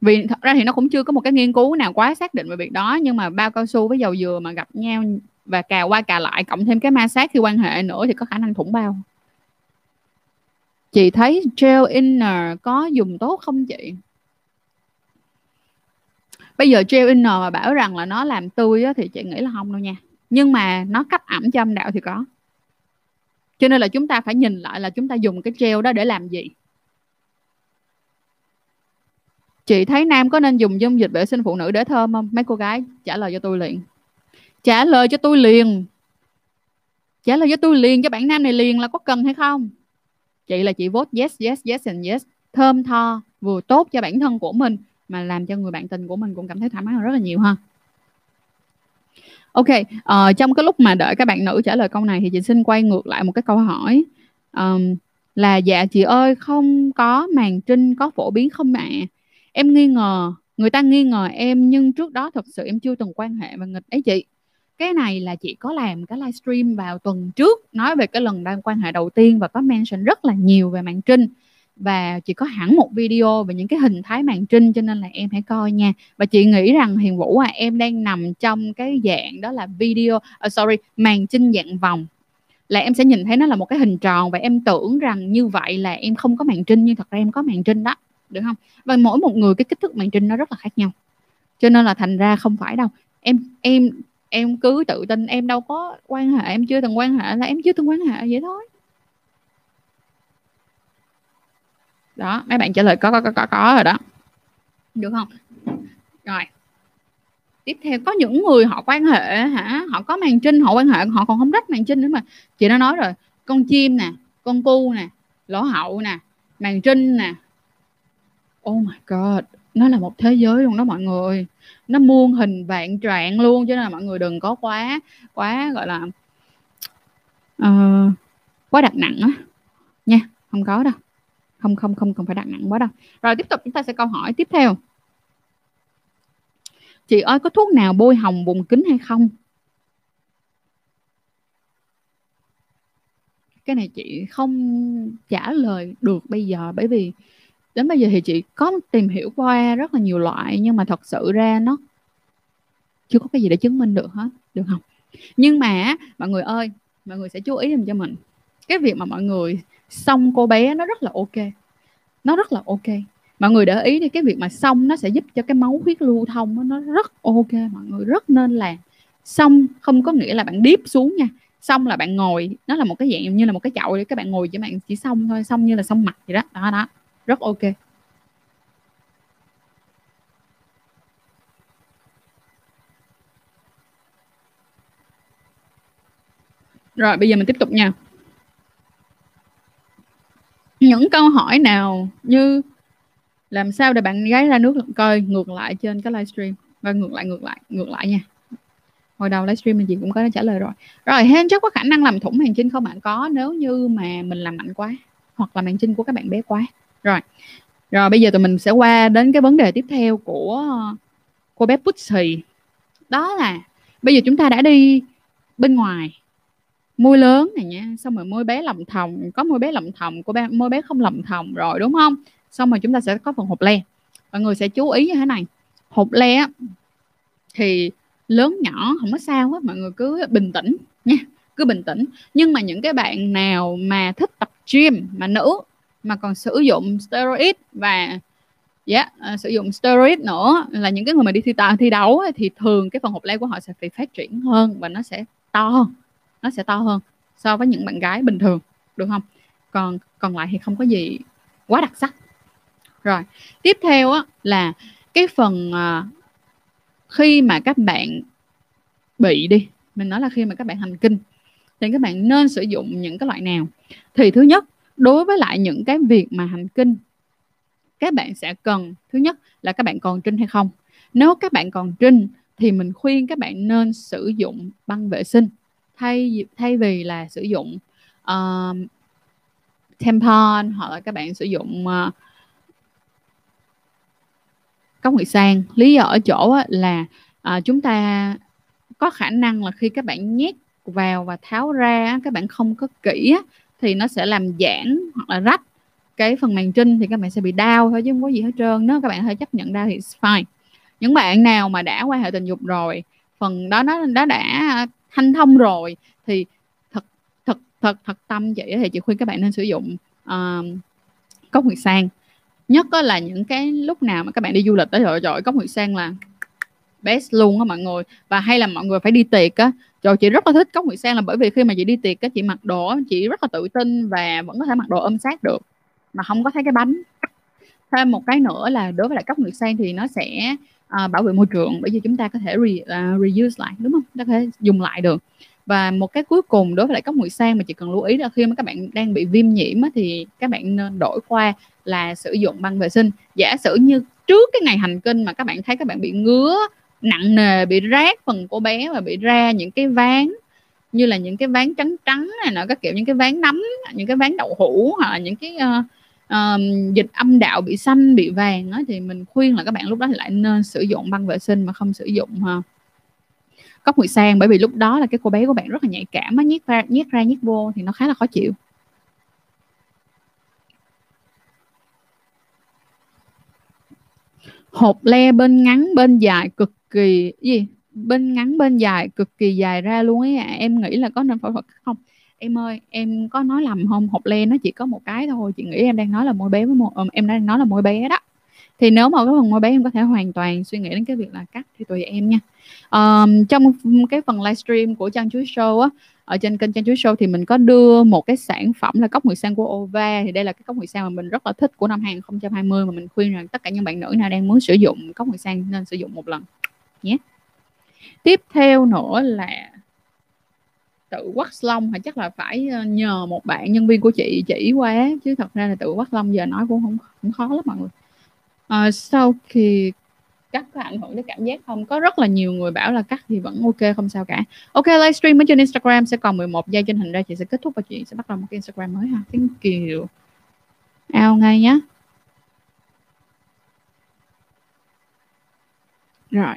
Vì thật ra thì nó cũng chưa có một cái nghiên cứu nào quá xác định về việc đó nhưng mà bao cao su với dầu dừa mà gặp nhau và cà qua cà lại cộng thêm cái ma sát khi quan hệ nữa thì có khả năng thủng bao. Chị thấy gel inner có dùng tốt không chị? Bây giờ gel inner mà bảo rằng là nó làm tươi á, thì chị nghĩ là không đâu nha nhưng mà nó cấp ẩm cho âm đạo thì có. Cho nên là chúng ta phải nhìn lại là chúng ta dùng cái gel đó để làm gì. Chị thấy nam có nên dùng dung dịch vệ sinh phụ nữ để thơm không? Mấy cô gái trả lời cho tôi liền. Trả lời cho tôi liền. Trả lời cho tôi liền, cho bạn nam này liền là có cần hay không? Chị là chị vote yes yes yes and yes. Thơm, tho, vừa tốt cho bản thân của mình, mà làm cho người bạn tình của mình cũng cảm thấy thoải mái hơn rất là nhiều ha ok uh, trong cái lúc mà đợi các bạn nữ trả lời câu này thì chị xin quay ngược lại một cái câu hỏi. Um, là dạ chị ơi không có màn trinh có phổ biến không ạ? À? em nghi ngờ người ta nghi ngờ em nhưng trước đó thật sự em chưa từng quan hệ và nghịch ấy chị. Cái này là chị có làm cái livestream vào tuần trước nói về cái lần đang quan hệ đầu tiên và có mention rất là nhiều về màn trinh và chị có hẳn một video về những cái hình thái màn trinh cho nên là em hãy coi nha. Và chị nghĩ rằng hiền vũ à em đang nằm trong cái dạng đó là video uh, sorry màn trinh dạng vòng. Là em sẽ nhìn thấy nó là một cái hình tròn và em tưởng rằng như vậy là em không có màn trinh nhưng thật ra em có màn trinh đó được không? Và mỗi một người cái kích thước màn trinh nó rất là khác nhau. Cho nên là thành ra không phải đâu. Em em em cứ tự tin em đâu có quan hệ em chưa từng quan hệ là em chưa từng quan hệ vậy thôi. Đó mấy bạn trả lời có có có có, có rồi đó. Được không? Rồi. Tiếp theo có những người họ quan hệ hả? Họ có màn trinh họ quan hệ họ còn không rách màn trinh nữa mà. Chị đã nói rồi con chim nè con cu nè lỗ hậu nè màn trinh nè. Oh my god nó là một thế giới luôn đó mọi người. Nó muôn hình vạn trạng luôn cho nên là mọi người đừng có quá quá gọi là uh, quá đặt nặng á. Nha không có đâu không không không cần phải đặt nặng quá đâu. Rồi tiếp tục chúng ta sẽ câu hỏi tiếp theo. Chị ơi, có thuốc nào bôi hồng vùng kính hay không? Cái này chị không trả lời được bây giờ, bởi vì đến bây giờ thì chị có tìm hiểu qua rất là nhiều loại, nhưng mà thật sự ra nó chưa có cái gì để chứng minh được hết, được không? Nhưng mà, mọi người ơi, mọi người sẽ chú ý thêm cho mình cái việc mà mọi người xong cô bé nó rất là ok. Nó rất là ok. Mọi người để ý đi, cái việc mà xong nó sẽ giúp cho cái máu huyết lưu thông nó rất ok. Mọi người rất nên làm. Xong không có nghĩa là bạn điếp xuống nha. Xong là bạn ngồi, nó là một cái dạng như là một cái chậu để các bạn ngồi chỉ bạn chỉ xong thôi xong như là xong mặt vậy đó. Đó đó. Rất ok. Rồi, bây giờ mình tiếp tục nha những câu hỏi nào như làm sao để bạn gái ra nước coi ngược lại trên cái livestream và vâng, ngược lại ngược lại ngược lại nha. Hồi đầu livestream mình chị cũng có trả lời rồi. Rồi hen chắc có khả năng làm thủng màn trinh không bạn có, nếu như mà mình làm mạnh quá, hoặc là màn trinh của các bạn bé quá. Rồi rồi bây giờ tụi mình sẽ qua đến cái vấn đề tiếp theo của cô bé Pussy. Đó là, bây giờ chúng ta đã đi bên ngoài môi lớn này nha xong rồi môi bé lòng thòng có môi bé lòng thòng của bé môi bé không lòng thòng rồi đúng không? Xong rồi chúng ta sẽ có phần hộp le. Mọi người sẽ chú ý như thế này hộp le thì lớn nhỏ không có sao hết mọi người cứ bình tĩnh nha cứ bình tĩnh. Nhưng mà những cái bạn nào mà thích tập gym mà nữ mà còn sử dụng steroid và yeah, dạ, uh, sử dụng steroid nữa là những cái người mà đi thi tạ thi đấu ấy, thì thường cái phần hộp le của họ sẽ phải phát triển hơn và nó sẽ to. hơn nó sẽ to hơn so với những bạn gái bình thường được không? Còn còn lại thì không có gì quá đặc sắc. Rồi tiếp theo á, là cái phần à, khi mà các bạn bị đi mình nói là khi mà các bạn hành kinh thì các bạn nên sử dụng những cái loại nào? Thì thứ nhất đối với lại những cái việc mà hành kinh các bạn sẽ cần thứ nhất là các bạn còn trinh hay không? Nếu các bạn còn trinh thì mình khuyên các bạn nên sử dụng băng vệ sinh thay thay vì là sử dụng uh, tampon hoặc là các bạn sử dụng ờ, uh, cốc nguyệt sang lý do ở chỗ là uh, chúng ta có khả năng là khi các bạn nhét vào và tháo ra các bạn không có kỹ thì nó sẽ làm giãn hoặc là rách cái phần màng trinh thì các bạn sẽ bị đau thôi chứ không có gì hết trơn nếu các bạn hơi chấp nhận đau thì it's fine. Những bạn nào mà đã quan hệ tình dục rồi phần đó nó đã đã thanh thông rồi thì thật thật thật thật tâm chị thì chị khuyên các bạn nên sử dụng uh, cốc nguyệt sang. Nhất là những cái lúc nào mà các bạn đi du lịch đó rồi trời cốc nguyệt sang là best luôn á mọi người. Và hay là mọi người phải đi tiệc á rồi chị rất là thích cốc nguyệt sang là bởi vì khi mà chị đi tiệc á chị mặc đồ chị rất là tự tin và vẫn có thể mặc đồ ôm sát được mà không có thấy cái bánh. Thêm một cái nữa là đối với lại cốc nguyệt sang thì nó sẽ uh, bảo vệ môi trường bởi vì chúng ta có thể re, uh, reuse lại đúng không? Có thể dùng lại được. Và một cái cuối cùng đối với lại cốc nguội sang mà chỉ cần lưu ý là khi mà các bạn đang bị viêm nhiễm á, thì các bạn nên đổi qua là sử dụng băng vệ sinh. Giả sử như trước cái ngày hành kinh mà các bạn thấy các bạn bị ngứa nặng nề bị rát phần cô bé và bị ra những cái ván như là những cái ván trắng trắng này nọ các kiểu những cái ván nấm những cái ván đậu hũ hoặc là những cái uh, um, dịch âm đạo bị xanh bị vàng đó, thì mình khuyên là các bạn lúc đó thì lại nên sử dụng băng vệ sinh mà không sử dụng uh, cốc nguyệt sang bởi vì lúc đó là cái cô bé của bạn rất là nhạy cảm á nhét ra nhét ra nhét vô thì nó khá là khó chịu. Hộp le bên ngắn bên dài cực kỳ gì? Bên ngắn bên dài cực kỳ dài ra luôn ấy à. em nghĩ là có nên phẫu thuật không? Em ơi em có nói lầm không hộp len nó chỉ có một cái thôi. Chị nghĩ em đang nói là môi bé với môi, ờ, em đang nói là môi bé đó. Thì nếu mà cái phần môi bé em có thể hoàn toàn suy nghĩ đến cái việc là cắt thì tùy em nha. Um, trong cái phần livestream của trang chuối show á ở trên kênh trang chuối show thì mình có đưa một cái sản phẩm là cốc nguyệt sang của Ova. Thì đây là cái cốc nguyệt sang mà mình rất là thích của năm 2020 mà mình khuyên rằng tất cả những bạn nữ nào đang muốn sử dụng cốc nguyệt sang nên sử dụng một lần nhé. Tiếp theo nữa là tự quắt lông hay chắc là phải ờ, nhờ một bạn nhân viên của chị chỉ qua chứ thật ra là tự quắt lông giờ nói cũng không cũng khó lắm mọi người. À, sau khi cắt có ảnh hưởng đến cảm giác không? Có rất là nhiều người bảo là cắt thì vẫn ok không sao cả. Ok livestream ở trên Instagram sẽ còn 11 giây trên hình ra chị sẽ kết thúc và chị sẽ bắt đầu một cái Instagram mới ha. Tiếng kiều ao ngay nhé rồi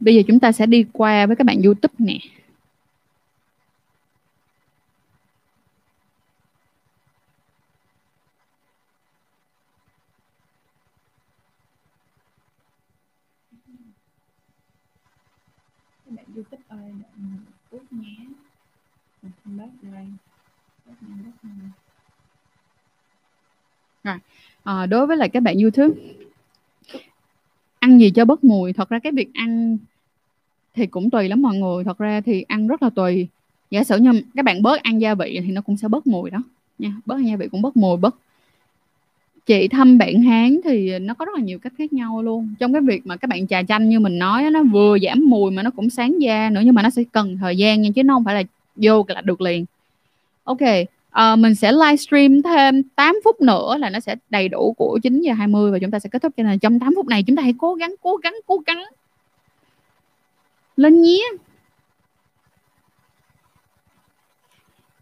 bây giờ chúng ta sẽ đi qua với các bạn YouTube nè. Các bạn YouTube ơi đợi nhé. Mình không bớt đây rồi à, đối với lại các bạn YouTube ăn gì cho bớt mùi. Thật ra cái việc ăn thì cũng tùy lắm mọi người. Thật ra thì ăn rất là tùy. Giả sử như các bạn bớt ăn gia vị thì nó cũng sẽ bớt mùi đó. Nha, bớt ăn gia vị cũng bớt mùi, bớt. Chị thăm bạn hán thì nó có rất là nhiều cách khác nhau luôn. Trong cái việc mà các bạn trà chanh như mình nói nó vừa giảm mùi mà nó cũng sáng da nữa, nhưng mà nó sẽ cần thời gian nha, chứ nó không phải là vô là được liền. Ok uh, mình sẽ livestream thêm 8 phút nữa là nó sẽ đầy đủ của 9 giờ 20 và chúng ta sẽ kết thúc. Cho nên trong 8 phút này chúng ta hãy cố gắng cố gắng cố gắng lên nhé.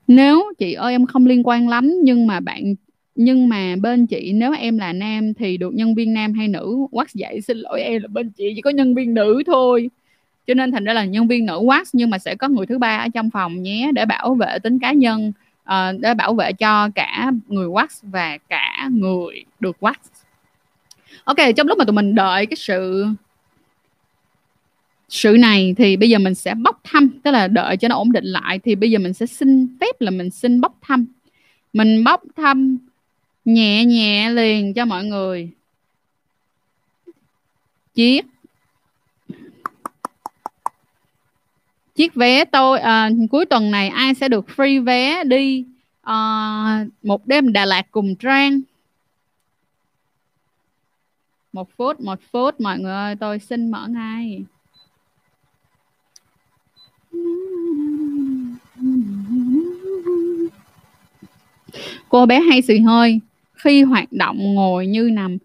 Nếu chị ơi em không liên quan lắm nhưng mà bạn nhưng mà bên chị nếu em là nam thì được nhân viên nam hay nữ? Wax dạy xin lỗi em là bên chị chỉ có nhân viên nữ thôi. Cho nên thành ra là nhân viên nữ wax nhưng mà sẽ có người thứ ba ở trong phòng nhé để bảo vệ tính cá nhân uh, để bảo vệ cho cả người wax và cả người được wax. Ok trong lúc mà tụi mình đợi cái sự sự này thì bây giờ mình sẽ bóc thăm. Tức là đợi cho nó ổn định lại thì bây giờ mình sẽ xin phép là mình xin bóc thăm. Mình bóc thăm nhẹ nhẹ liền cho mọi người. Chiếc chiếc vé tôi à, cuối tuần này ai sẽ được free vé đi à, một đêm Đà Lạt cùng Trang? Một phút một phút mọi người ơi tôi xin mở ngay. Cô bé hay xì hơi khi hoạt động ngồi như nằm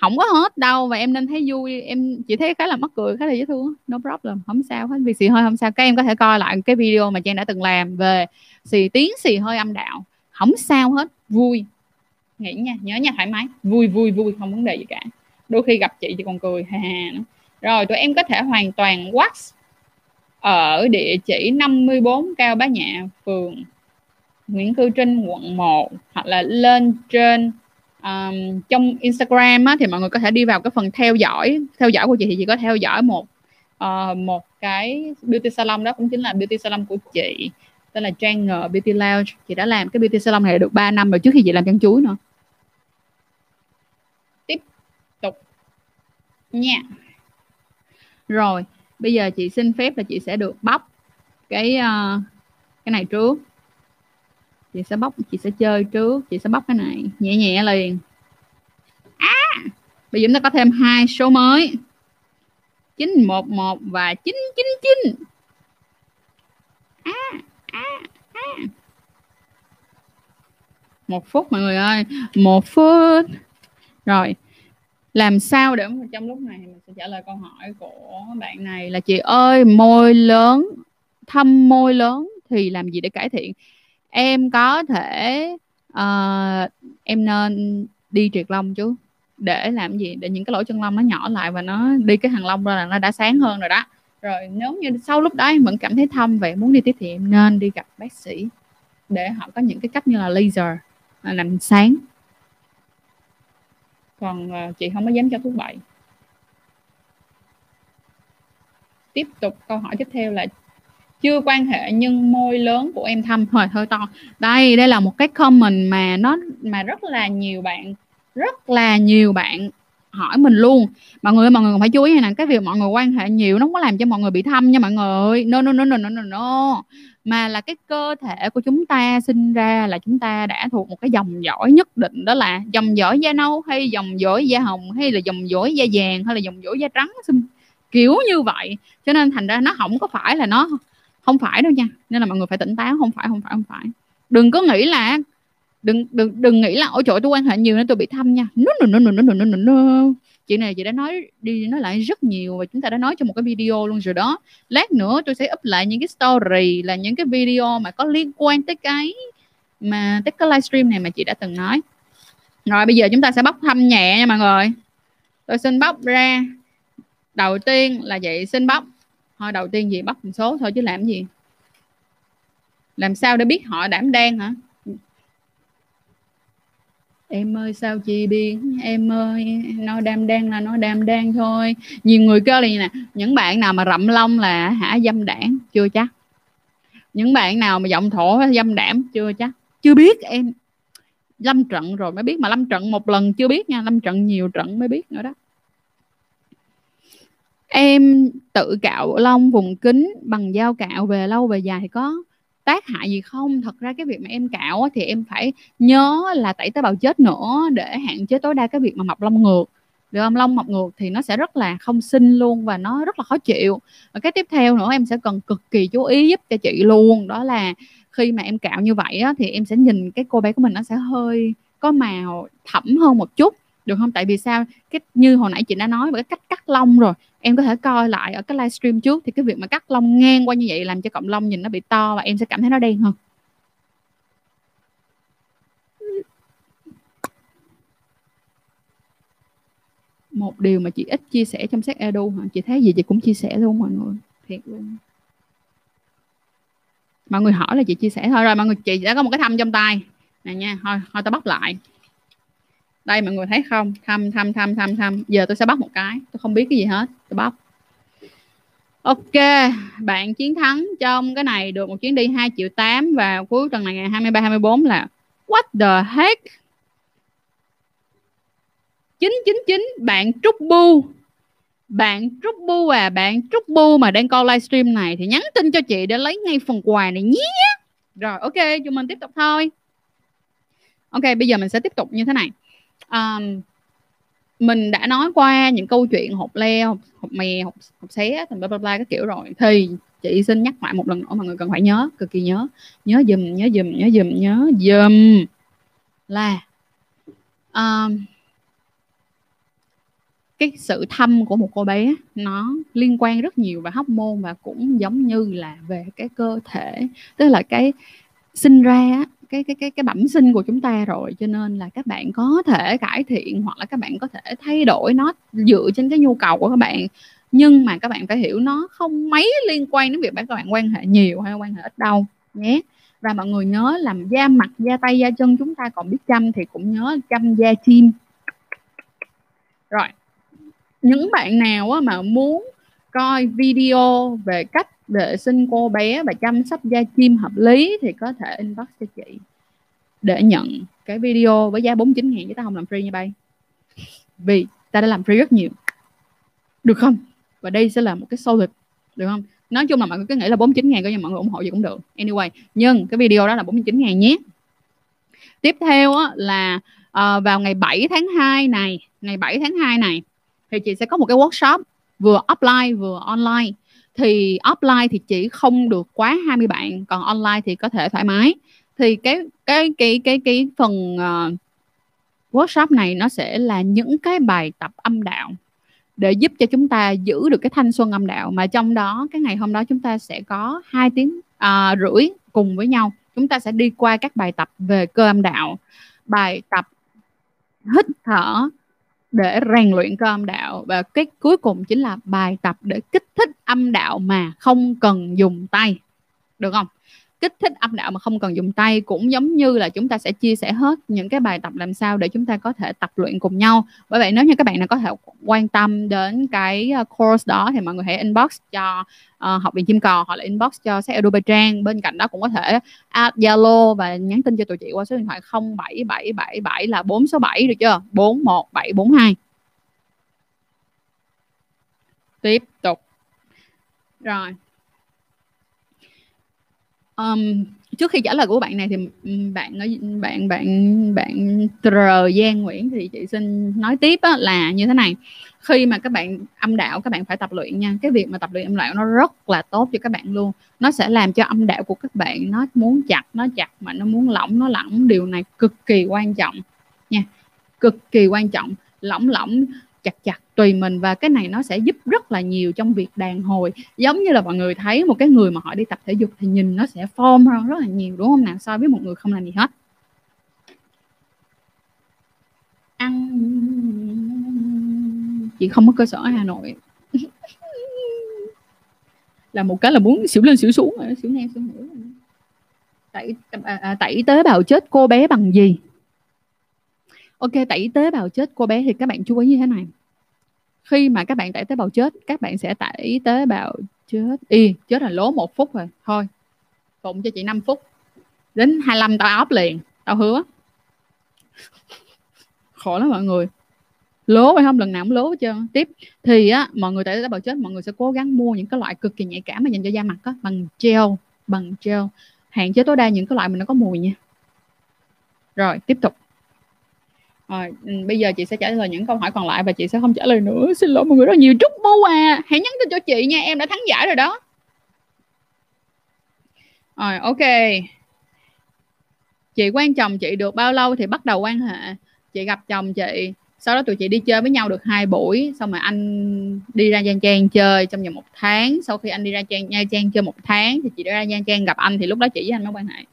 không có hết đâu và em nên thấy vui. Em chỉ thấy khá là mắc cười khá là dễ thương no problem không sao hết. Vì xì hơi không sao. Các em có thể coi lại cái video mà trang đã từng làm về xì tiếng xì hơi âm đạo. Không sao hết vui. Nghĩ nha nhớ nha thoải mái. Vui vui vui không vấn đề gì cả. Đôi khi gặp chị thì còn cười hà hà nữa rồi tụi em có thể hoàn toàn wax ở địa chỉ 54 Cao Bá Nhạ, phường Nguyễn Cư Trinh quận 1 hoặc là lên trên um, trong Instagram á, thì mọi người có thể đi vào cái phần theo dõi theo dõi của chị thì chị có theo dõi một uh, một cái beauty salon đó cũng chính là beauty salon của chị tên là Trang Ngờ Beauty Lounge. Chị đã làm cái beauty salon này được 3 năm rồi trước khi chị làm chân chuối nữa. Tiếp tục nha. Rồi bây giờ chị xin phép là chị sẽ được bóc cái uh, cái này trước chị sẽ bóc chị sẽ chơi trước chị sẽ bóc cái này nhẹ nhẹ liền. À bây giờ chúng ta có thêm hai số mới. 911 và 999 à, à, à. một phút mọi người ơi một phút. Rồi làm sao để trong lúc này mình sẽ trả lời câu hỏi của bạn này là chị ơi môi lớn thâm môi lớn thì làm gì để cải thiện? Em có thể uh, em nên đi triệt lông chú. Để làm gì? Để những cái lỗ chân lông nó nhỏ lại và nó đi cái hàng lông ra là nó đã sáng hơn rồi đó. Rồi nếu như sau lúc đó em vẫn cảm thấy thâm vậy muốn đi tiếp thì em nên đi gặp bác sĩ để họ có những cái cách như là laser à, làm sáng. Còn uh, chị không có dám cho thuốc bậy. Tiếp tục câu hỏi tiếp theo là chưa quan hệ nhưng môi lớn của em thâm. Hơi hơi to. Đây đây là một cái comment mà nó, mà rất là nhiều bạn, rất là nhiều bạn hỏi mình luôn. Mọi người mọi người phải chú ý này nè, cái việc mọi người quan hệ nhiều nó không có làm cho mọi người bị thâm nha mọi người no no no no no no no. Mà là cái cơ thể của chúng ta sinh ra là chúng ta đã thuộc một cái dòng dõi nhất định. Đó là dòng dõi da nâu hay dòng dõi da hồng hay là dòng dõi da vàng hay là dòng dõi da trắng kiểu như vậy. Cho nên thành ra nó không có phải là nó không phải đâu nha nên là mọi người phải tỉnh táo. Không phải không phải không phải. Đừng có nghĩ là đừng đừng đừng nghĩ là ôi trời tôi quan hệ nhiều nên tôi bị thâm nha. No, no, no, no, no, no, no, no. chị này chị đã nói đi nói lại rất nhiều và chúng ta đã nói trong một cái video luôn rồi đó. Lát nữa tôi sẽ up lại những cái story là những cái video mà có liên quan tới cái mà tới cái livestream này mà chị đã từng nói. Rồi bây giờ chúng ta sẽ bóc thăm nhẹ nha mọi người. Tôi xin bóc ra. Đầu tiên là vậy, xin bóc thôi, đầu tiên gì, bắt một số thôi chứ làm gì? Làm sao để biết họ đảm đang hả? Em ơi, sao chị biết em ơi nó đam đen là nó đam đen thôi. Nhiều người kêu là nè? Những bạn nào mà rậm lông là hả, dâm đảng? Chưa chắc. Những bạn nào mà giọng thổ dâm đảm? Chưa chắc. Chưa biết, em lâm trận rồi mới biết mà lâm trận một lần chưa biết nha. Lâm trận nhiều trận mới biết nữa đó em tự cạo lông vùng kính bằng dao cạo về lâu về dài thì có tác hại gì không? Thật ra cái việc mà em cạo thì em phải nhớ là tẩy tế bào chết nữa để hạn chế tối đa cái việc mà mọc lông ngược. Được không? Lông mọc ngược thì nó sẽ rất là không xinh luôn và nó rất là khó chịu. Và cái tiếp theo nữa em sẽ cần cực kỳ chú ý giúp cho chị luôn đó là khi mà em cạo như vậy á, thì em sẽ nhìn cái cô bé của mình nó sẽ hơi có màu thẫm hơn một chút được không? Tại vì sao? Cái, như hồi nãy chị đã nói về cái cách cắt lông rồi. Em có thể coi lại ở cái livestream trước, thì cái việc mà cắt lông ngang qua như vậy làm cho cọng lông nhìn nó bị to và em sẽ cảm thấy nó đen hơn. Một điều mà chị ít chia sẻ trong sách edu hả? Chị thấy gì chị cũng chia sẻ luôn mọi người. Thiệt luôn. Mọi người hỏi là chị chia sẻ thôi. Rồi mọi người, chị đã có một cái thăm trong tay. Này nha, thôi thôi tao bóc lại đây, mọi người thấy không? Thăm thăm thăm thăm thăm. Giờ tôi sẽ bắt một cái. Tôi không biết cái gì hết. Tôi bóc. Ok, bạn chiến thắng trong cái này được một chuyến đi 2 triệu 8 và cuối tuần này ngày 23 24 là what the heck? 999 bạn Trúc Bu bạn Trúc Bu à bạn Trúc Bu mà đang coi livestream này thì nhắn tin cho chị để lấy ngay phần quà này nhé. Rồi, ok, chúng mình tiếp tục thôi. Ok, bây giờ mình sẽ tiếp tục như thế này um, mình đã nói qua những câu chuyện hộp leo hộp, hộp mè hộp, hộp xé thành bla bla bla các kiểu rồi. Thì chị xin nhắc lại một lần nữa mọi người cần phải nhớ cực kỳ nhớ. Nhớ dùm nhớ dùm nhớ dùm nhớ dùm là um, cái sự thâm của một cô bé nó liên quan rất nhiều về hóc môn và cũng giống như là về cái cơ thể. Tức là cái sinh ra cái cái cái cái bẩm sinh của chúng ta rồi. Cho nên là các bạn có thể cải thiện hoặc là các bạn có thể thay đổi nó dựa trên cái nhu cầu của các bạn. Nhưng mà các bạn phải hiểu nó không mấy liên quan đến việc các bạn quan hệ nhiều hay quan hệ ít đâu, nhé. Và mọi người nhớ làm da mặt, da tay, da chân chúng ta còn biết chăm thì cũng nhớ chăm da chim. Rồi, những bạn nào mà muốn coi video về cách vệ sinh cô bé và chăm sóc da chim hợp lý thì có thể inbox cho chị. Để nhận cái video với giá 49 ngàn chứ ta không làm free như bay. Vì ta đã làm free rất nhiều. Được không? Và đây sẽ là một cái sâu thịt được không? Nói chung là mọi người cứ nghĩ là 49 ngàn coi như mọi người ủng hộ gì cũng được. Anyway nhưng cái video đó là 49 ngàn nhé. Tiếp theo á, là uh, vào ngày 7 tháng 2 này ngày 7 tháng 2 này thì chị sẽ có một cái workshop vừa offline vừa online thì offline thì chỉ không được quá 20 bạn còn online thì có thể thoải mái. Thì cái cái cái cái cái phần uh, workshop này nó sẽ là những cái bài tập âm đạo để giúp cho chúng ta giữ được cái thanh xuân âm đạo. Mà trong đó cái ngày hôm đó chúng ta sẽ có hai tiếng uh, rưỡi cùng với nhau. Chúng ta sẽ đi qua các bài tập về cơ âm đạo bài tập hít thở để rèn luyện cơ âm đạo. Và cái cuối cùng chính là bài tập để kích thích âm đạo mà không cần dùng tay. Được không? Kích thích âm đạo mà không cần dùng tay cũng giống như là chúng ta sẽ chia sẻ hết những cái bài tập làm sao để chúng ta có thể tập luyện cùng nhau. Bởi vậy nếu như các bạn nào có thể quan tâm đến cái ờ, course đó thì mọi người hãy inbox cho uh, học viện chim cò hoặc là inbox cho sách Adobe Trang. Bên cạnh đó cũng có thể add Zalo và nhắn tin cho tụi chị qua số điện thoại 07777 là 467 được chưa? 41742 tiếp tục. Rồi um, trước khi trả lời của bạn này thì bạn bạn bạn bạn Tr Giang Nguyễn thì chị xin nói tiếp á, là như thế này. Khi mà các bạn âm đạo các bạn phải tập luyện nha cái việc mà tập luyện âm đạo nó rất là tốt cho các bạn luôn. Nó sẽ làm cho âm đạo của các bạn nó muốn chặt nó chặt mà nó muốn lỏng nó lỏng. Điều này cực kỳ quan trọng nha cực kỳ quan trọng. Lỏng lỏng chặt chặt tùy mình. Và cái này nó sẽ giúp rất là nhiều trong việc đàn hồi. Giống như là mọi người thấy một cái người mà họ đi tập thể dục thì nhìn nó sẽ form hơn rất là nhiều đúng không nào? So với một người không làm gì hết. Ăn. Chị không có cơ sở ở Hà Nội. Là một cái là muốn xỉu lên xỉu xuống xỉu ngang xỉu mũi tẩy à, à tẩy tế bào chết cô bé bằng gì? Ok tẩy tế bào chết cô bé thì các bạn chú ý như thế này. Khi mà các bạn tẩy tế bào chết, các bạn sẽ tẩy tế bào chết. Y, chết là lố một phút rồi. Thôi phụng cho chị 5 phút. Đến 25 tao ốp liền. Tao hứa. Khổ lắm mọi người. Lố phải không? Lần nào cũng lố hết trơn. Tiếp, thì á, mọi người tẩy tế bào chết, mọi người sẽ cố gắng mua những cái loại cực kỳ nhạy cảm mà dành cho da mặt á. Bằng gel bằng gel. Hạn chế tối đa những cái loại mà nó có mùi nha. Rồi, tiếp tục rồi, bây giờ chị sẽ trả lời những câu hỏi còn lại và chị sẽ không trả lời nữa. Xin lỗi mọi người rất nhiều. chúc Bu à, hãy nhắn tin cho chị nha, em đã thắng giải rồi đó. Rồi, ok. Chị quen chồng chị được bao lâu thì bắt đầu quan hệ? Chị gặp chồng chị sau đó tụi chị đi chơi với nhau được hai buổi xong rồi anh đi ra Giang Trang chơi trong vòng một tháng sau khi anh đi ra Trang Nha Trang chơi một tháng thì chị đã ra Giang Trang gặp anh thì lúc đó chị với anh mới quan hệ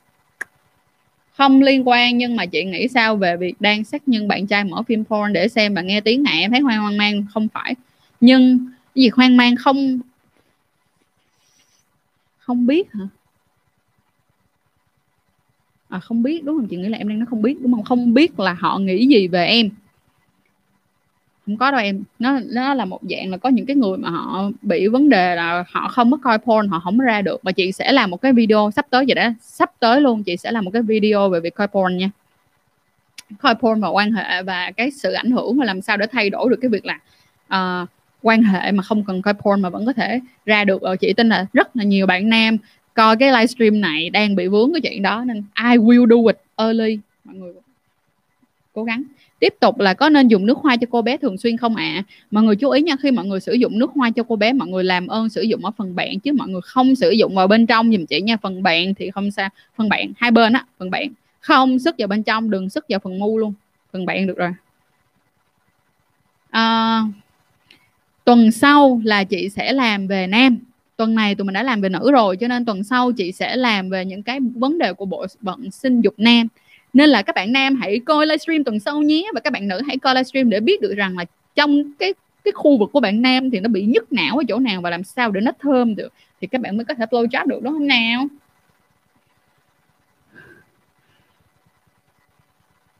không liên quan, nhưng mà chị nghĩ sao về việc đang xác nhân bạn trai mở phim porn để xem và nghe tiếng này em thấy hoang hoang mang? Không phải. Nhưng cái gì hoang mang không không biết hả? À không biết, đúng không? Chị nghĩ là em đang nói không biết, đúng không? Không biết là họ nghĩ gì về em không có đâu em. Nó nó là một dạng là có những cái người mà họ bị vấn đề là họ không có coi porn họ không ra được. Và chị sẽ làm một cái video sắp tới vậy đó. Sắp tới luôn chị sẽ làm một cái video về việc coi porn nha. Coi porn và quan hệ và cái sự ảnh hưởng và làm sao để thay đổi được cái việc là uh, quan hệ mà không cần coi porn mà vẫn có thể ra được. Ở chị tin là rất là nhiều bạn nam coi cái livestream này đang bị vướng cái chuyện đó nên I will do it early. Mọi người cố gắng tiếp tục là có nên dùng nước hoa cho cô bé thường xuyên không ạ? À? mọi người chú ý nha khi mọi người sử dụng nước hoa cho cô bé mọi người làm ơn sử dụng ở phần bạn chứ mọi người không sử dụng vào bên trong dùm chị nha. Phần bạn thì không sao phần bạn hai bên á phần bạn. Không sức vào bên trong đừng sức vào phần mu luôn. Phần bạn được rồi. À, tuần sau là chị sẽ làm về nam. Tuần này tụi mình đã làm về nữ rồi cho nên tuần sau chị sẽ làm về những cái vấn đề của bộ phận sinh dục nam nên là các bạn nam hãy coi livestream tuần sau nhé và các bạn nữ hãy coi livestream để biết được rằng là trong cái cái khu vực của bạn nam thì nó bị nhức não ở chỗ nào và làm sao để nó thơm được. Thì các bạn mới có thể flow chart được đúng không nào?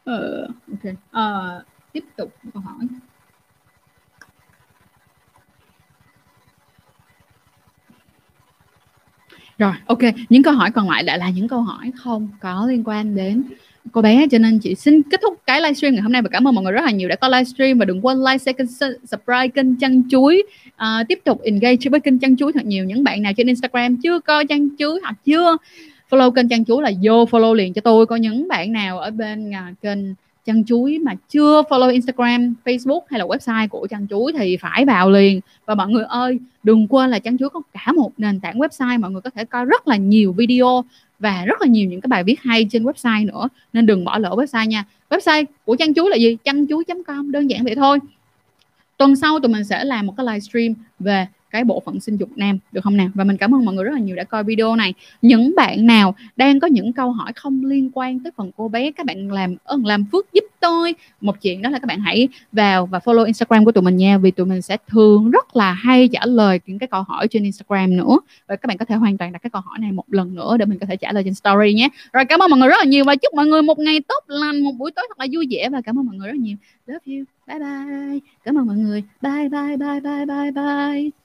Ờ, ok. ờ, tiếp tục câu hỏi. Rồi ok những câu hỏi còn lại lại là những câu hỏi không có liên quan đến cô bé cho nên chị xin kết thúc cái livestream ngày hôm nay và cảm ơn mọi người rất là nhiều đã có livestream và đừng quên like, share, kênh, subscribe kênh chăn chuối. À, tiếp tục engage với kênh chăn chuối thật nhiều. Những bạn nào trên Instagram chưa coi chăn chuối hoặc chưa follow kênh chăn chuối là vô follow liền cho tôi. Có những bạn nào ở bên à, kênh chăn chuối mà chưa follow Instagram, Facebook hay là website của chăn chuối thì phải vào liền. Và mọi người ơi đừng quên là chăn chuối có cả một nền tảng website mọi người có thể coi rất là nhiều video và rất là nhiều những cái bài viết hay trên website nữa. Nên đừng bỏ lỡ website nha. Website của chăn chuối là gì? Chăn chuối.com đơn giản vậy thôi. Tuần sau tụi mình sẽ làm một cái livestream về cái bộ phận sinh dục nam, được không nào? Và mình cảm ơn mọi người rất là nhiều đã coi video này. Những bạn nào đang có những câu hỏi không liên quan tới phần cô bé, các bạn làm ơn làm phước giúp tôi. Một chuyện đó là các bạn hãy vào và follow instagram của tụi mình nha, vì tụi mình sẽ thường rất là hay trả lời những cái câu hỏi trên instagram nữa. Và các bạn có thể hoàn toàn đặt cái câu hỏi này một lần nữa để mình có thể trả lời trên story nhé. Rồi, cảm ơn mọi người rất là nhiều và chúc mọi người một ngày tốt lành, một buổi tối thật là vui vẻ và cảm ơn mọi người rất nhiều. Love you. Bye bye. Cảm ơn mọi người. Bye bye bye bye bye bye.